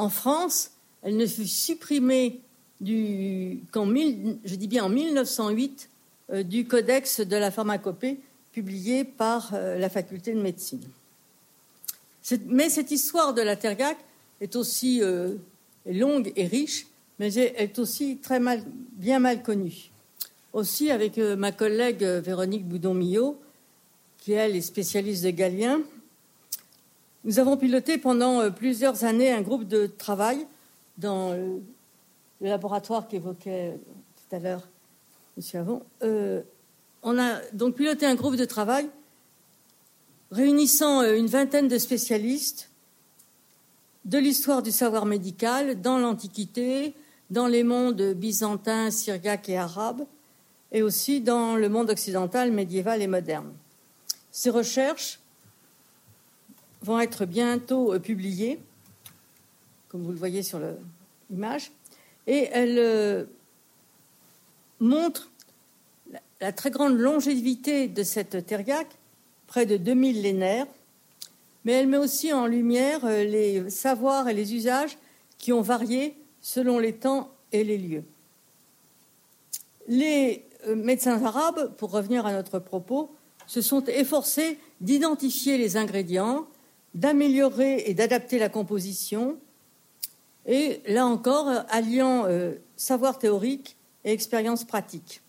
En France, elle ne fut supprimée qu'en, je dis bien en 1908 euh, du Codex de la pharmacopée publié par la faculté de médecine. mais cette histoire de la tergac est aussi longue et riche mais est aussi très bien mal connue. Aussi, avec euh, ma collègue euh, Véronique Boudon-Millot, qui elle est spécialiste de Galien, nous avons piloté pendant euh, plusieurs années un groupe de travail dans le laboratoire qu'évoquait tout à l'heure M. Avon. on a donc piloté un groupe de travail réunissant une vingtaine de spécialistes de l'histoire du savoir médical dans l'Antiquité, dans les mondes byzantin, syriaque et arabe, et aussi dans le monde occidental, médiéval et moderne. Ces recherches vont être bientôt publiées, comme vous le voyez sur l'image, et elles euh, montrent la très grande longévité de cette thériaque, près de deux millénaires, mais elle met aussi en lumière euh, les savoirs et les usages qui ont varié selon les temps et les lieux. Les euh, médecins arabes, pour revenir à notre propos, se sont efforcés d'identifier les ingrédients, d'améliorer et d'adapter la composition, et là encore, alliant euh, savoir théorique et expérience pratique.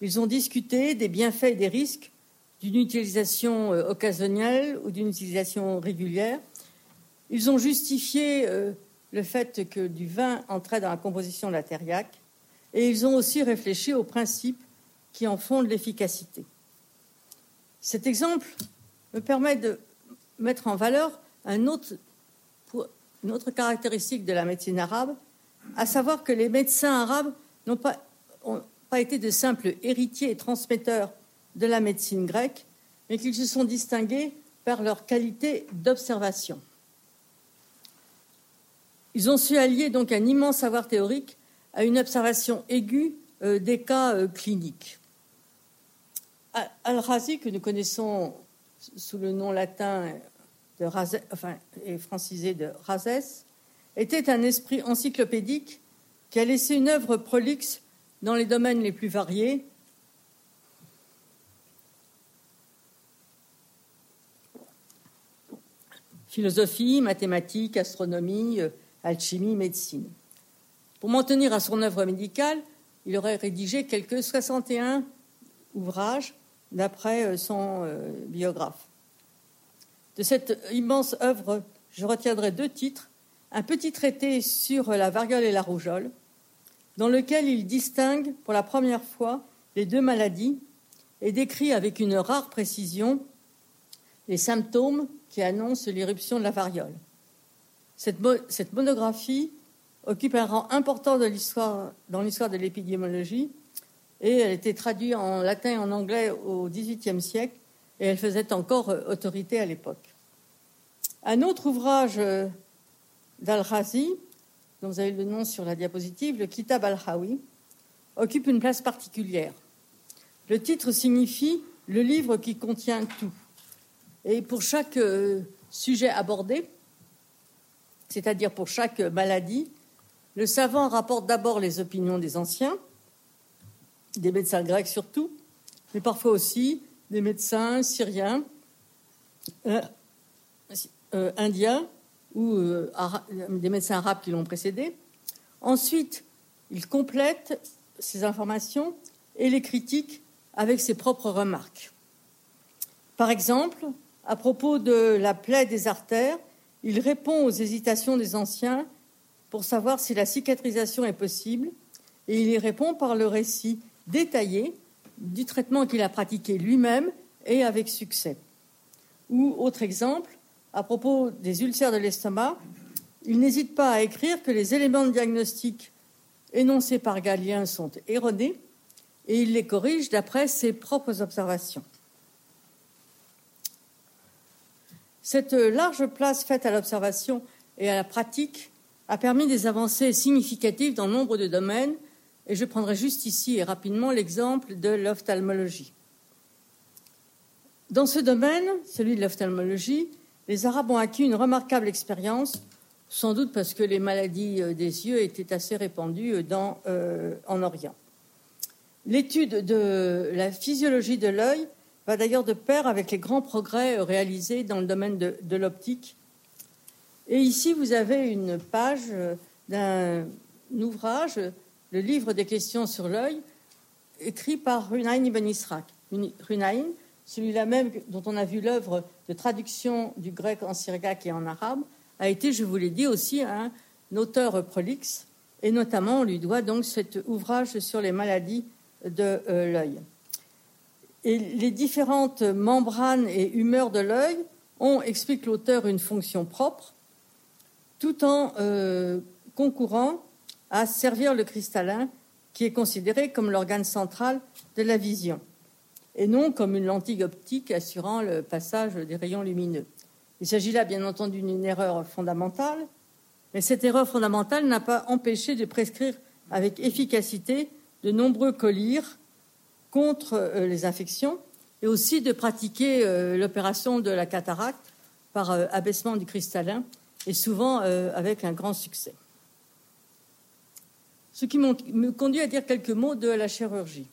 Ils ont discuté des bienfaits et des risques d'une utilisation euh, occasionnelle ou d'une utilisation régulière. Ils ont justifié le fait que du vin entrait dans la composition de la thériaque, et ils ont aussi réfléchi aux principes qui en fondent l'efficacité. Cet exemple me permet de mettre en valeur une autre caractéristique de la médecine arabe, à savoir que les médecins arabes n'ont pas, pas été de simples héritiers et transmetteurs de la médecine grecque, mais qu'ils se sont distingués par leur qualité d'observation. Ils ont su allier donc un immense savoir théorique à une observation aiguë des cas cliniques. Al-Razi, que nous connaissons sous le nom latin et francisé de Razès, était un esprit encyclopédique qui a laissé une œuvre prolixe dans les domaines les plus variés. Philosophie, mathématiques, astronomie, euh, alchimie, médecine. Pour m'en tenir à son œuvre médicale, il aurait rédigé quelques 61 ouvrages d'après euh, son euh, biographe. De cette immense œuvre, je retiendrai deux titres. Un petit traité sur la variole et la rougeole, dans lequel il distingue pour la première fois les deux maladies et décrit avec une rare précision les symptômes qui annoncent l'irruption de la variole. Cette, monographie occupe un rang important dans l'histoire de l'épidémiologie et elle était traduite en latin et en anglais au XVIIIe siècle et elle faisait encore euh, autorité à l'époque. Un autre ouvrage euh, d'Al-Razi, dont vous avez le nom sur la diapositive, le Kitab al-Hawi, occupe une place particulière. Le titre signifie le livre qui contient tout. Et pour chaque euh, sujet abordé, c'est-à-dire pour chaque maladie, le savant rapporte d'abord les opinions des anciens, des médecins grecs surtout, mais parfois aussi des médecins syriens, euh, euh, indiens ou euh, des médecins arabes qui l'ont précédé. Ensuite, il complète ces informations et les critique avec ses propres remarques. Par exemple, à propos de la plaie des artères, il répond aux hésitations des anciens pour savoir si la cicatrisation est possible, et il y répond par le récit détaillé du traitement qu'il a pratiqué lui-même et avec succès. Ou, autre exemple, à propos des ulcères de l'estomac, il n'hésite pas à écrire que les éléments de diagnostic énoncés par Galien sont erronés et il les corrige d'après ses propres observations. Cette large place faite à l'observation et à la pratique a permis des avancées significatives dans nombre de domaines et je prendrai juste ici et rapidement l'exemple de l'ophtalmologie. Dans ce domaine, celui de l'ophtalmologie, les Arabes ont acquis une remarquable expérience, sans doute parce que les maladies euh, des yeux étaient assez répandues dans, euh, en Orient. L'étude de la physiologie de l'œil va d'ailleurs de pair avec les grands progrès réalisés dans le domaine de, l'optique. Et ici, vous avez une page euh, d'un ouvrage le livre des questions sur l'œil, écrit par Runayn ibn Israq. Runayn, celui-là même dont on a vu l'œuvre de traduction du grec en syriaque et en arabe, a été, je vous l'ai dit, aussi un auteur prolixe, et notamment on lui doit donc cet ouvrage sur les maladies de euh, l'œil. Et les différentes membranes et humeurs de l'œil ont, explique l'auteur, une fonction propre, tout en euh, concourant à servir le cristallin, qui est considéré comme l'organe central de la vision, et non comme une lentille optique assurant le passage des rayons lumineux. Il s'agit là, bien entendu, d'une erreur fondamentale, mais cette erreur fondamentale n'a pas empêché de prescrire avec efficacité de nombreux collyres contre euh, les infections et aussi de pratiquer euh, l'opération de la cataracte par euh, abaissement du cristallin et souvent avec un grand succès ce qui me conduit à dire quelques mots de la chirurgie.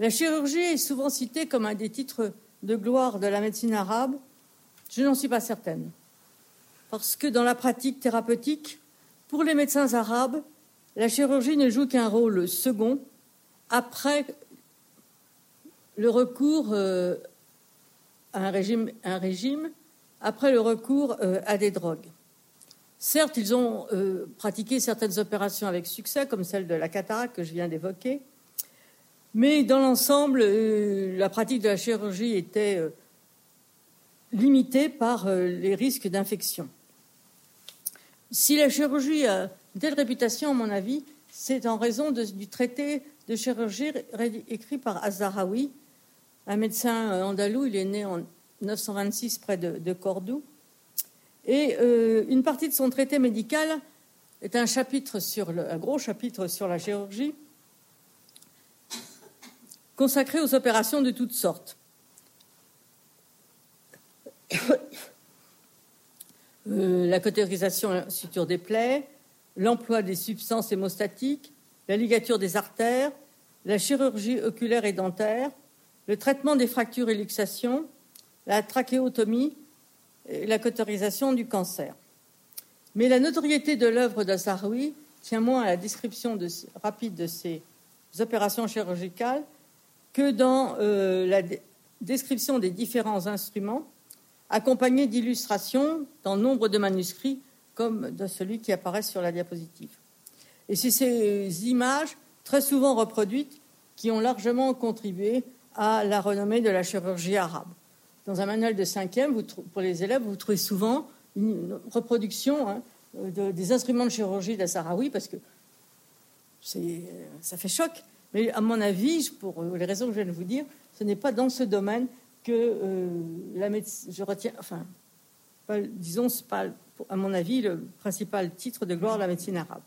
La chirurgie est souvent citée comme un des titres de gloire de la médecine arabe. Je n'en suis pas certaine. Parce que dans la pratique thérapeutique, pour les médecins arabes, la chirurgie ne joue qu'un rôle second après le recours euh, à un régime, après le recours euh, à des drogues. Certes, ils ont euh, pratiqué certaines opérations avec succès, comme celle de la cataracte que je viens d'évoquer, mais dans l'ensemble, euh, la pratique de la chirurgie était euh, limitée par les risques d'infection. Si la chirurgie a une telle réputation, à mon avis, c'est en raison du traité de chirurgie écrit par Azaraoui, un médecin andalou. Il est né en 926 près de Cordoue et euh, une partie de son traité médical est un chapitre sur un gros chapitre sur la chirurgie, consacrés aux opérations de toutes sortes. <coughs> Euh, la cautérisation et la suture des plaies, l'emploi des substances hémostatiques, la ligature des artères, la chirurgie oculaire et dentaire, le traitement des fractures et luxations, la trachéotomie la cautérisation du cancer. Mais la notoriété de l'œuvre d'Azaroui tient moins à la description rapide de ces opérations chirurgicales que dans euh, la description des différents instruments, accompagnés d'illustrations dans nombre de manuscrits, comme celui qui apparaît sur la diapositive. Et c'est ces images, très souvent reproduites, qui ont largement contribué à la renommée de la chirurgie arabe. Dans un manuel de cinquième, pour les élèves, vous trouvez souvent une reproduction hein, des instruments de chirurgie d'Assaraoui, parce que ça fait choc. Mais à mon avis, pour les raisons que je viens de vous dire, ce n'est pas dans ce domaine que euh, la médecine. Je retiens. Enfin, disons, ce pas, à mon avis, le principal titre de gloire de la médecine arabe.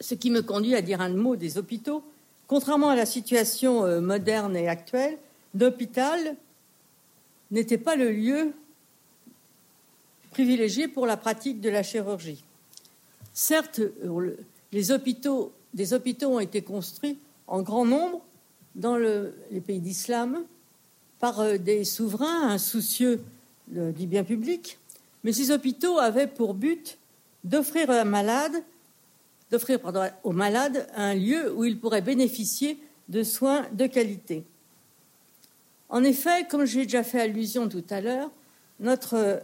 Ce qui me conduit à dire un mot des hôpitaux. Contrairement à la situation euh, moderne et actuelle, l'hôpital n'était pas le lieu privilégié pour la pratique de la chirurgie. Certes, les hôpitaux des hôpitaux ont été construits en grand nombre dans les pays d'islam par euh, des souverains insoucieux du bien public, mais ces hôpitaux avaient pour but d'offrir aux malades un lieu où ils pourraient bénéficier de soins de qualité. En effet, comme j'ai déjà fait allusion tout à l'heure, notre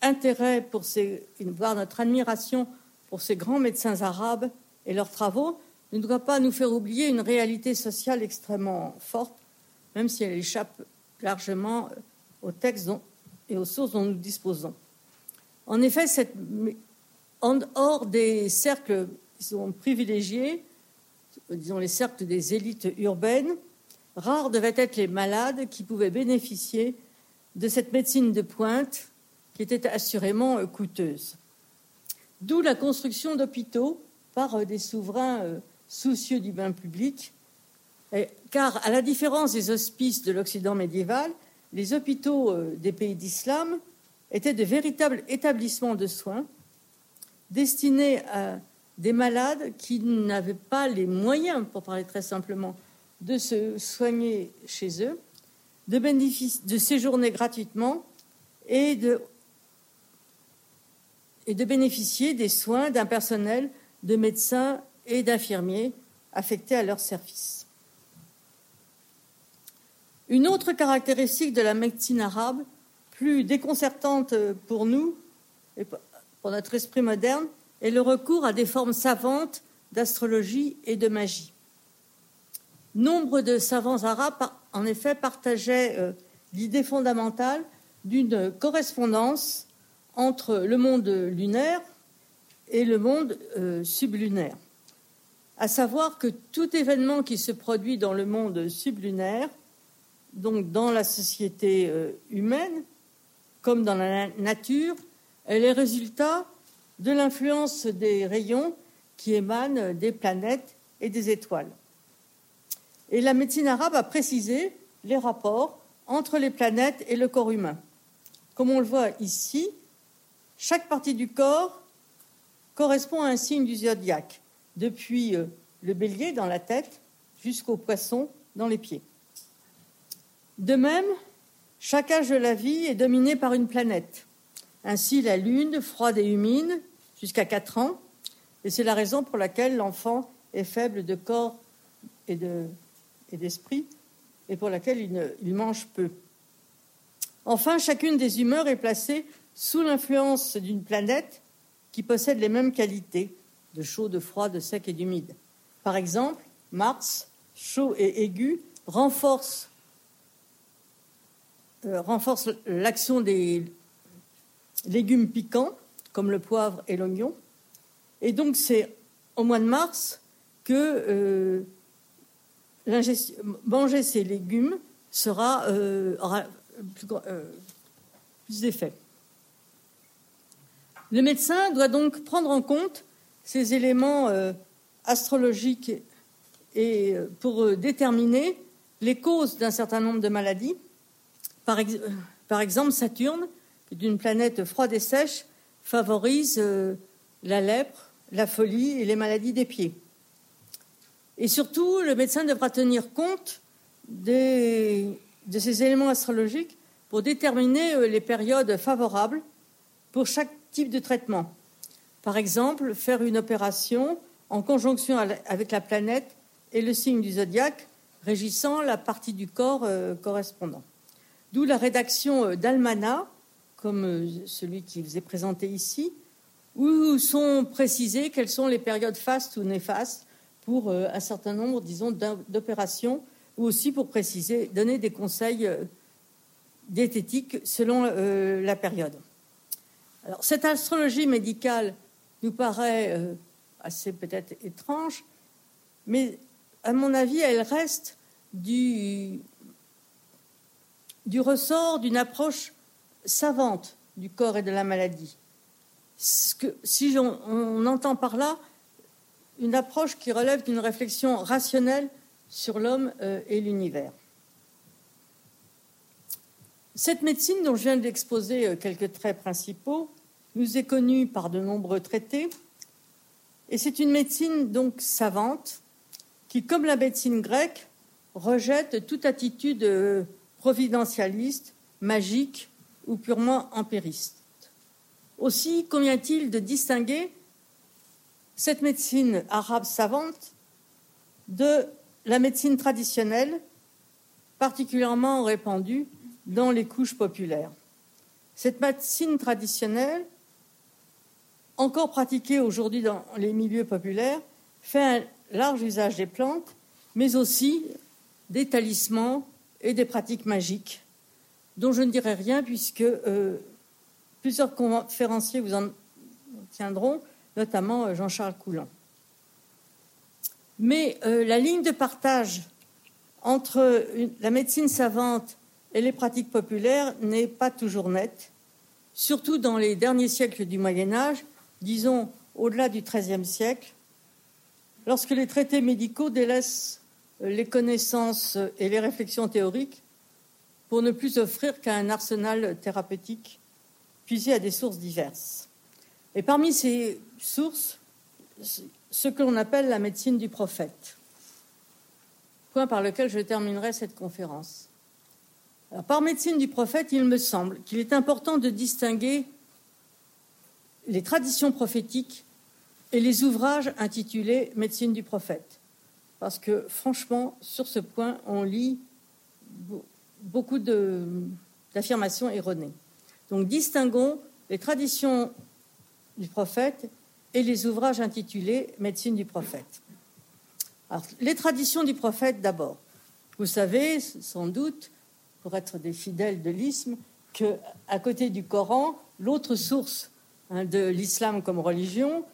intérêt pour ces, voire notre admiration pour ces grands médecins arabes et leurs travaux ne doit pas nous faire oublier une réalité sociale extrêmement forte, même si elle échappe largement aux textes et aux sources dont nous disposons. En effet, en dehors des cercles privilégiés, disons les cercles des élites urbaines, rares devaient être les malades qui pouvaient bénéficier de cette médecine de pointe qui était assurément coûteuse. D'où la construction d'hôpitaux par euh, des souverains euh, soucieux du bain public, car à la différence des hospices de l'Occident médiéval, les hôpitaux euh, des pays d'islam étaient de véritables établissements de soins destinés à des malades qui n'avaient pas les moyens, pour parler très simplement, de se soigner chez eux, de, séjourner gratuitement et de bénéficier des soins d'un personnel de médecins et d'infirmiers affectés à leur service. Une autre caractéristique de la médecine arabe, plus déconcertante pour nous et pour notre esprit moderne, est le recours à des formes savantes d'astrologie et de magie. Nombre de savants arabes, en effet, partageaient euh, l'idée fondamentale d'une correspondance entre le monde lunaire et le monde euh, sublunaire. À savoir que tout événement qui se produit dans le monde sublunaire, donc dans la société euh, humaine, comme dans la nature, est le résultat de l'influence des rayons qui émanent des planètes et des étoiles. Et la médecine arabe a précisé les rapports entre les planètes et le corps humain. Comme on le voit ici, chaque partie du corps correspond à un signe du zodiaque, depuis euh, le bélier dans la tête jusqu'au poisson dans les pieds. De même, chaque âge de la vie est dominé par une planète. Ainsi, la Lune, froide et humide, jusqu'à 4 ans, et c'est la raison pour laquelle l'enfant est faible de corps et d'esprit, et, pour laquelle il mange peu. Enfin, chacune des humeurs est placée sous l'influence d'une planète qui possèdent les mêmes qualités de chaud, de froid, de sec et d'humide. Par exemple, Mars, chaud et aigu, renforce, euh, renforce l'action des légumes piquants, comme le poivre et l'oignon. Et donc, c'est au mois de mars que euh, manger ces légumes sera, euh, aura plus, plus d'effet. Le médecin doit donc prendre en compte ces éléments euh, astrologiques pour déterminer les causes d'un certain nombre de maladies. Par, par exemple, Saturne, qui est une planète froide et sèche, favorise la lèpre, la folie et les maladies des pieds. Et surtout, le médecin devra tenir compte de ces éléments astrologiques pour déterminer euh, les périodes favorables pour chaque type de traitement. Par exemple, faire une opération en conjonction avec la planète et le signe du zodiaque régissant la partie du corps euh, correspondant. D'où la rédaction euh, d'Almana, comme celui qui vous est présenté ici, où sont précisées quelles sont les périodes fastes ou néfastes pour euh, un certain nombre, disons, d'opérations, ou aussi pour préciser, donner des conseils euh, diététiques selon euh, la période. Alors, cette astrologie médicale nous paraît assez peut-être étrange, mais à mon avis, elle reste du, du ressort d'une approche savante du corps et de la maladie si on, entend par là une approche qui relève d'une réflexion rationnelle sur l'homme euh, et l'univers. Cette médecine dont je viens d'exposer euh, quelques traits principaux nous est connue par de nombreux traités et c'est une médecine donc savante qui, comme la médecine grecque, rejette toute attitude euh, providentialiste, magique ou purement empiriste. Aussi convient-il de distinguer cette médecine arabe savante de la médecine traditionnelle, particulièrement répandue dans les couches populaires. Cette médecine traditionnelle, encore pratiquée aujourd'hui dans les milieux populaires, fait un large usage des plantes, mais aussi des talismans et des pratiques magiques, dont je ne dirai rien puisque euh, Plusieurs conférenciers vous en tiendront, notamment euh, Jean-Charles Coulon. Mais euh, la ligne de partage entre la médecine savante et les pratiques populaires n'est pas toujours nette, surtout dans les derniers siècles du Moyen Âge, disons au-delà du XIIIe siècle, lorsque les traités médicaux délaissent euh, les connaissances et les réflexions théoriques pour ne plus offrir qu'un arsenal thérapeutique puiser à des sources diverses. Et parmi ces sources, ce que l'on appelle la médecine du prophète, point par lequel je terminerai cette conférence. par médecine du prophète, il me semble qu'il est important de distinguer les traditions prophétiques et les ouvrages intitulés Médecine du prophète. Parce que franchement, sur ce point, on lit beaucoup d'affirmations erronées. Donc distinguons les traditions du prophète et les ouvrages intitulés Médecine du prophète. Alors, les traditions du prophète d'abord. Vous savez sans doute, pour être des fidèles de l'isme, qu'à côté du Coran, l'autre source hein, de l'islam comme religion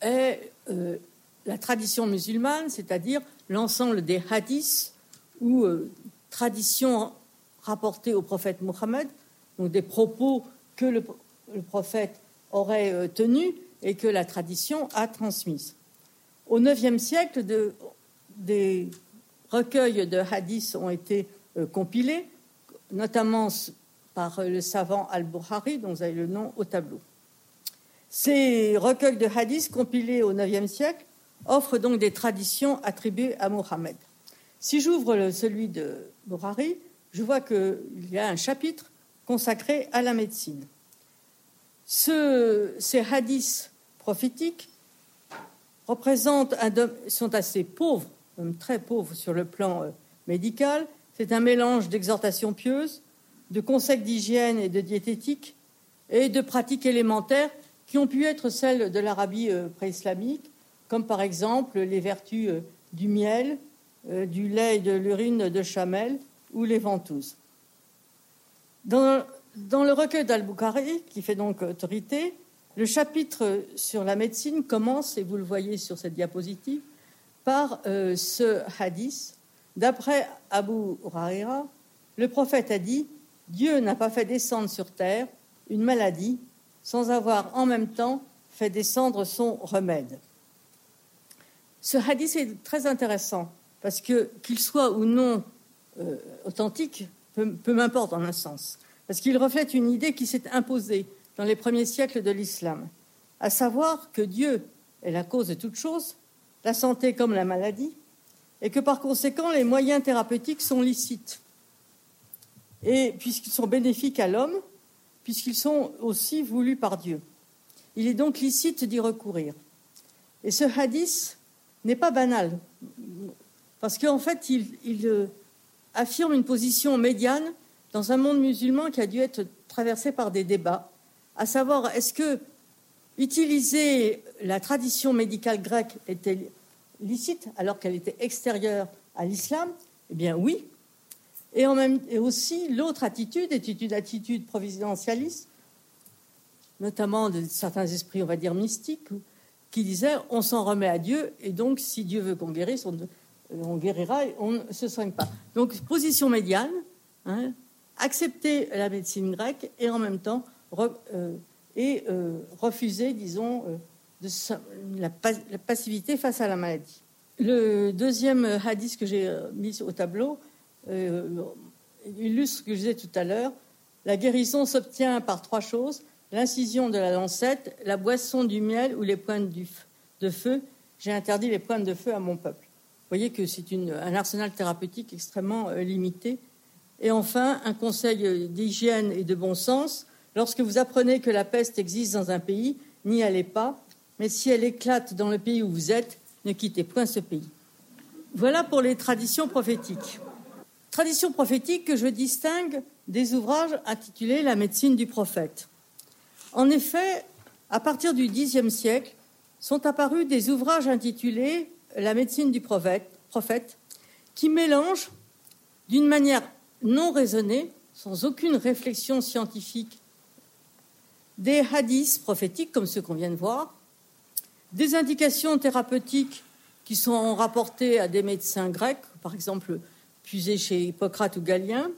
est euh, la tradition musulmane, c'est-à-dire l'ensemble des hadiths ou euh, traditions rapportés au prophète Mohammed, donc des propos que le, prophète aurait euh, tenus et que la tradition a transmis. Au IXe siècle, des recueils de hadiths ont été euh, compilés, notamment par le savant Al-Bukhari, dont vous avez le nom au tableau. Ces recueils de hadiths compilés au IXe siècle offrent donc des traditions attribuées à Mohammed. Si j'ouvre celui de Bukhari, je vois qu'il y a un chapitre consacré à la médecine. Ces hadiths prophétiques représentent sont assez pauvres, très pauvres sur le plan euh, médical. C'est un mélange d'exhortations pieuses, de conseils d'hygiène et de diététique, et de pratiques élémentaires qui ont pu être celles de l'Arabie euh, préislamique, comme par exemple les vertus euh, du miel, du lait et de l'urine de chamel, ou les ventouses. Le recueil d'Al-Bukhari, qui fait donc autorité, le chapitre sur la médecine commence, et vous le voyez sur cette diapositive, par euh, ce hadith. D'après Abu Huraira, le prophète a dit Dieu n'a pas fait descendre sur terre une maladie sans avoir en même temps fait descendre son remède. Ce hadith est très intéressant parce que qu'il soit ou non euh, authentique, peu, peu m'importe en un sens, parce qu'il reflète une idée qui s'est imposée dans les premiers siècles de l'islam, à savoir que Dieu est la cause de toute chose, la santé comme la maladie, et que par conséquent les moyens thérapeutiques sont licites, et puisqu'ils sont bénéfiques à l'homme, puisqu'ils sont aussi voulus par Dieu. Il est donc licite d'y recourir. Et ce hadith n'est pas banal, parce qu'en fait, il, euh, affirme une position médiane dans un monde musulman qui a dû être traversé par des débats, à savoir est-ce que utiliser la tradition médicale grecque était licite alors qu'elle était extérieure à l'islam? Eh bien oui. Et, en même, aussi l'autre attitude est une attitude providentialiste, notamment de certains esprits, on va dire, mystiques, qui disaient on s'en remet à Dieu et donc si Dieu veut qu'on guérisse, on, on guérira et on ne se soigne pas. Donc position médiane, hein, accepter la médecine grecque et en même temps euh, et euh, refuser, disons, euh, la, passivité face à la maladie. Le deuxième hadith que j'ai mis au tableau illustre ce que je disais tout à l'heure. La guérison s'obtient par trois choses l'incision de la lancette, la boisson du miel ou les pointes de feu. J'ai interdit les pointes de feu à mon peuple. Vous voyez que c'est un arsenal thérapeutique extrêmement limité. Et enfin, un conseil d'hygiène et de bon sens. Lorsque vous apprenez que la peste existe dans un pays, n'y allez pas, mais si elle éclate dans le pays où vous êtes, ne quittez point ce pays. Voilà pour les traditions prophétiques. Tradition prophétique que je distingue des ouvrages intitulés La médecine du prophète. En effet, à partir du Xe siècle, sont apparus des ouvrages intitulés La médecine du prophète, prophète qui mélangent d'une manière non raisonnée, sans aucune réflexion scientifique, des hadiths prophétiques comme ceux qu'on vient de voir, des indications thérapeutiques qui sont rapportées à des médecins grecs, par exemple puisées chez Hippocrate ou Galien,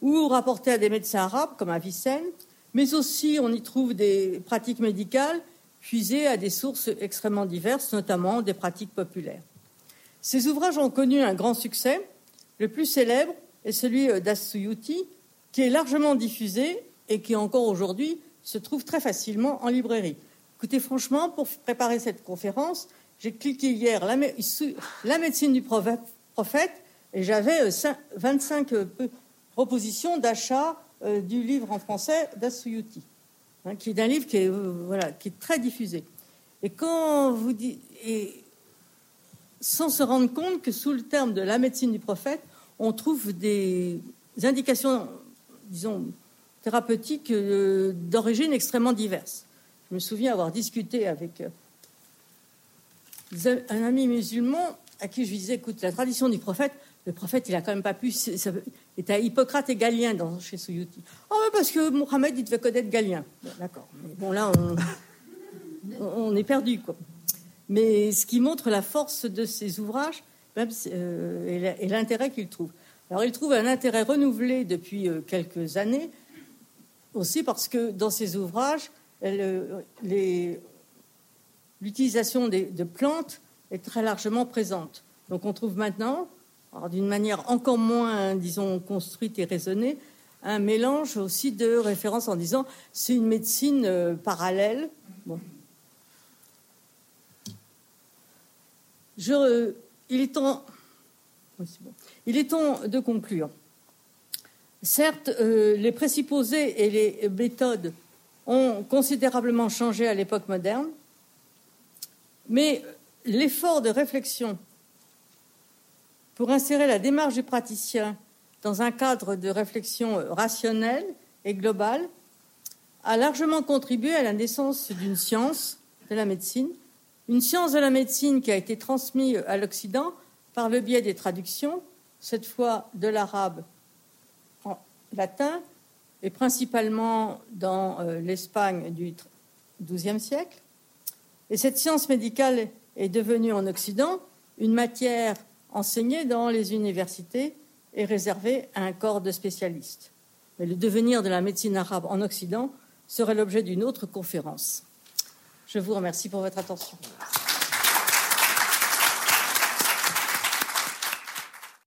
ou rapportées à des médecins arabes comme Avicenne, mais aussi on y trouve des pratiques médicales puisées à des sources extrêmement diverses, notamment des pratiques populaires. Ces ouvrages ont connu un grand succès. Le plus célèbre est celui d'As-Suyuti, qui est largement diffusé et qui encore aujourd'hui se trouve très facilement en librairie. Écoutez, franchement, pour préparer cette conférence, j'ai cliqué hier la, la, médecine du prophète et j'avais 25 euh, euh, propositions d'achat euh, du livre en français d'Asuyuti, hein, qui est un livre qui est, voilà, qui est très diffusé. Et quand vous dites, et sans se rendre compte que sous le terme de la médecine du prophète, on trouve des indications, disons, thérapeutiques d'origine extrêmement diverses. Je me souviens avoir discuté avec euh, un ami musulman à qui je disais écoute, la tradition du prophète, le prophète, il n'a quand même pas pu. Ça, était à Hippocrate et Galien dans, chez Souyuti. Oh, parce que Mohamed, il devait connaître Galien. Bon, D'accord. Bon, là, on, <laughs> on, est perdu, quoi. Mais ce qui montre la force de ces ouvrages euh, et l'intérêt qu'il trouve. Alors, il trouve un intérêt renouvelé depuis euh, quelques années, aussi parce que dans ces ouvrages, l'utilisation de plantes est très largement présente. Donc on trouve maintenant, d'une manière encore moins, disons, construite et raisonnée, un mélange aussi de références en disant c'est une médecine euh, parallèle. Je, il, est temps, de conclure. Certes, euh, les présupposés et les méthodes ont considérablement changé à l'époque moderne, mais l'effort de réflexion pour insérer la démarche du praticien dans un cadre de réflexion rationnelle et globale a largement contribué à la naissance d'une science de la médecine, une science de la médecine qui a été transmise à l'Occident par le biais des traductions, cette fois de l'arabe en latin et principalement dans euh, l'Espagne du XIIe siècle. Et cette science médicale est devenue en Occident une matière enseignée dans les universités et réservée à un corps de spécialistes. Mais le devenir de la médecine arabe en Occident serait l'objet d'une autre conférence. Je vous remercie pour votre attention.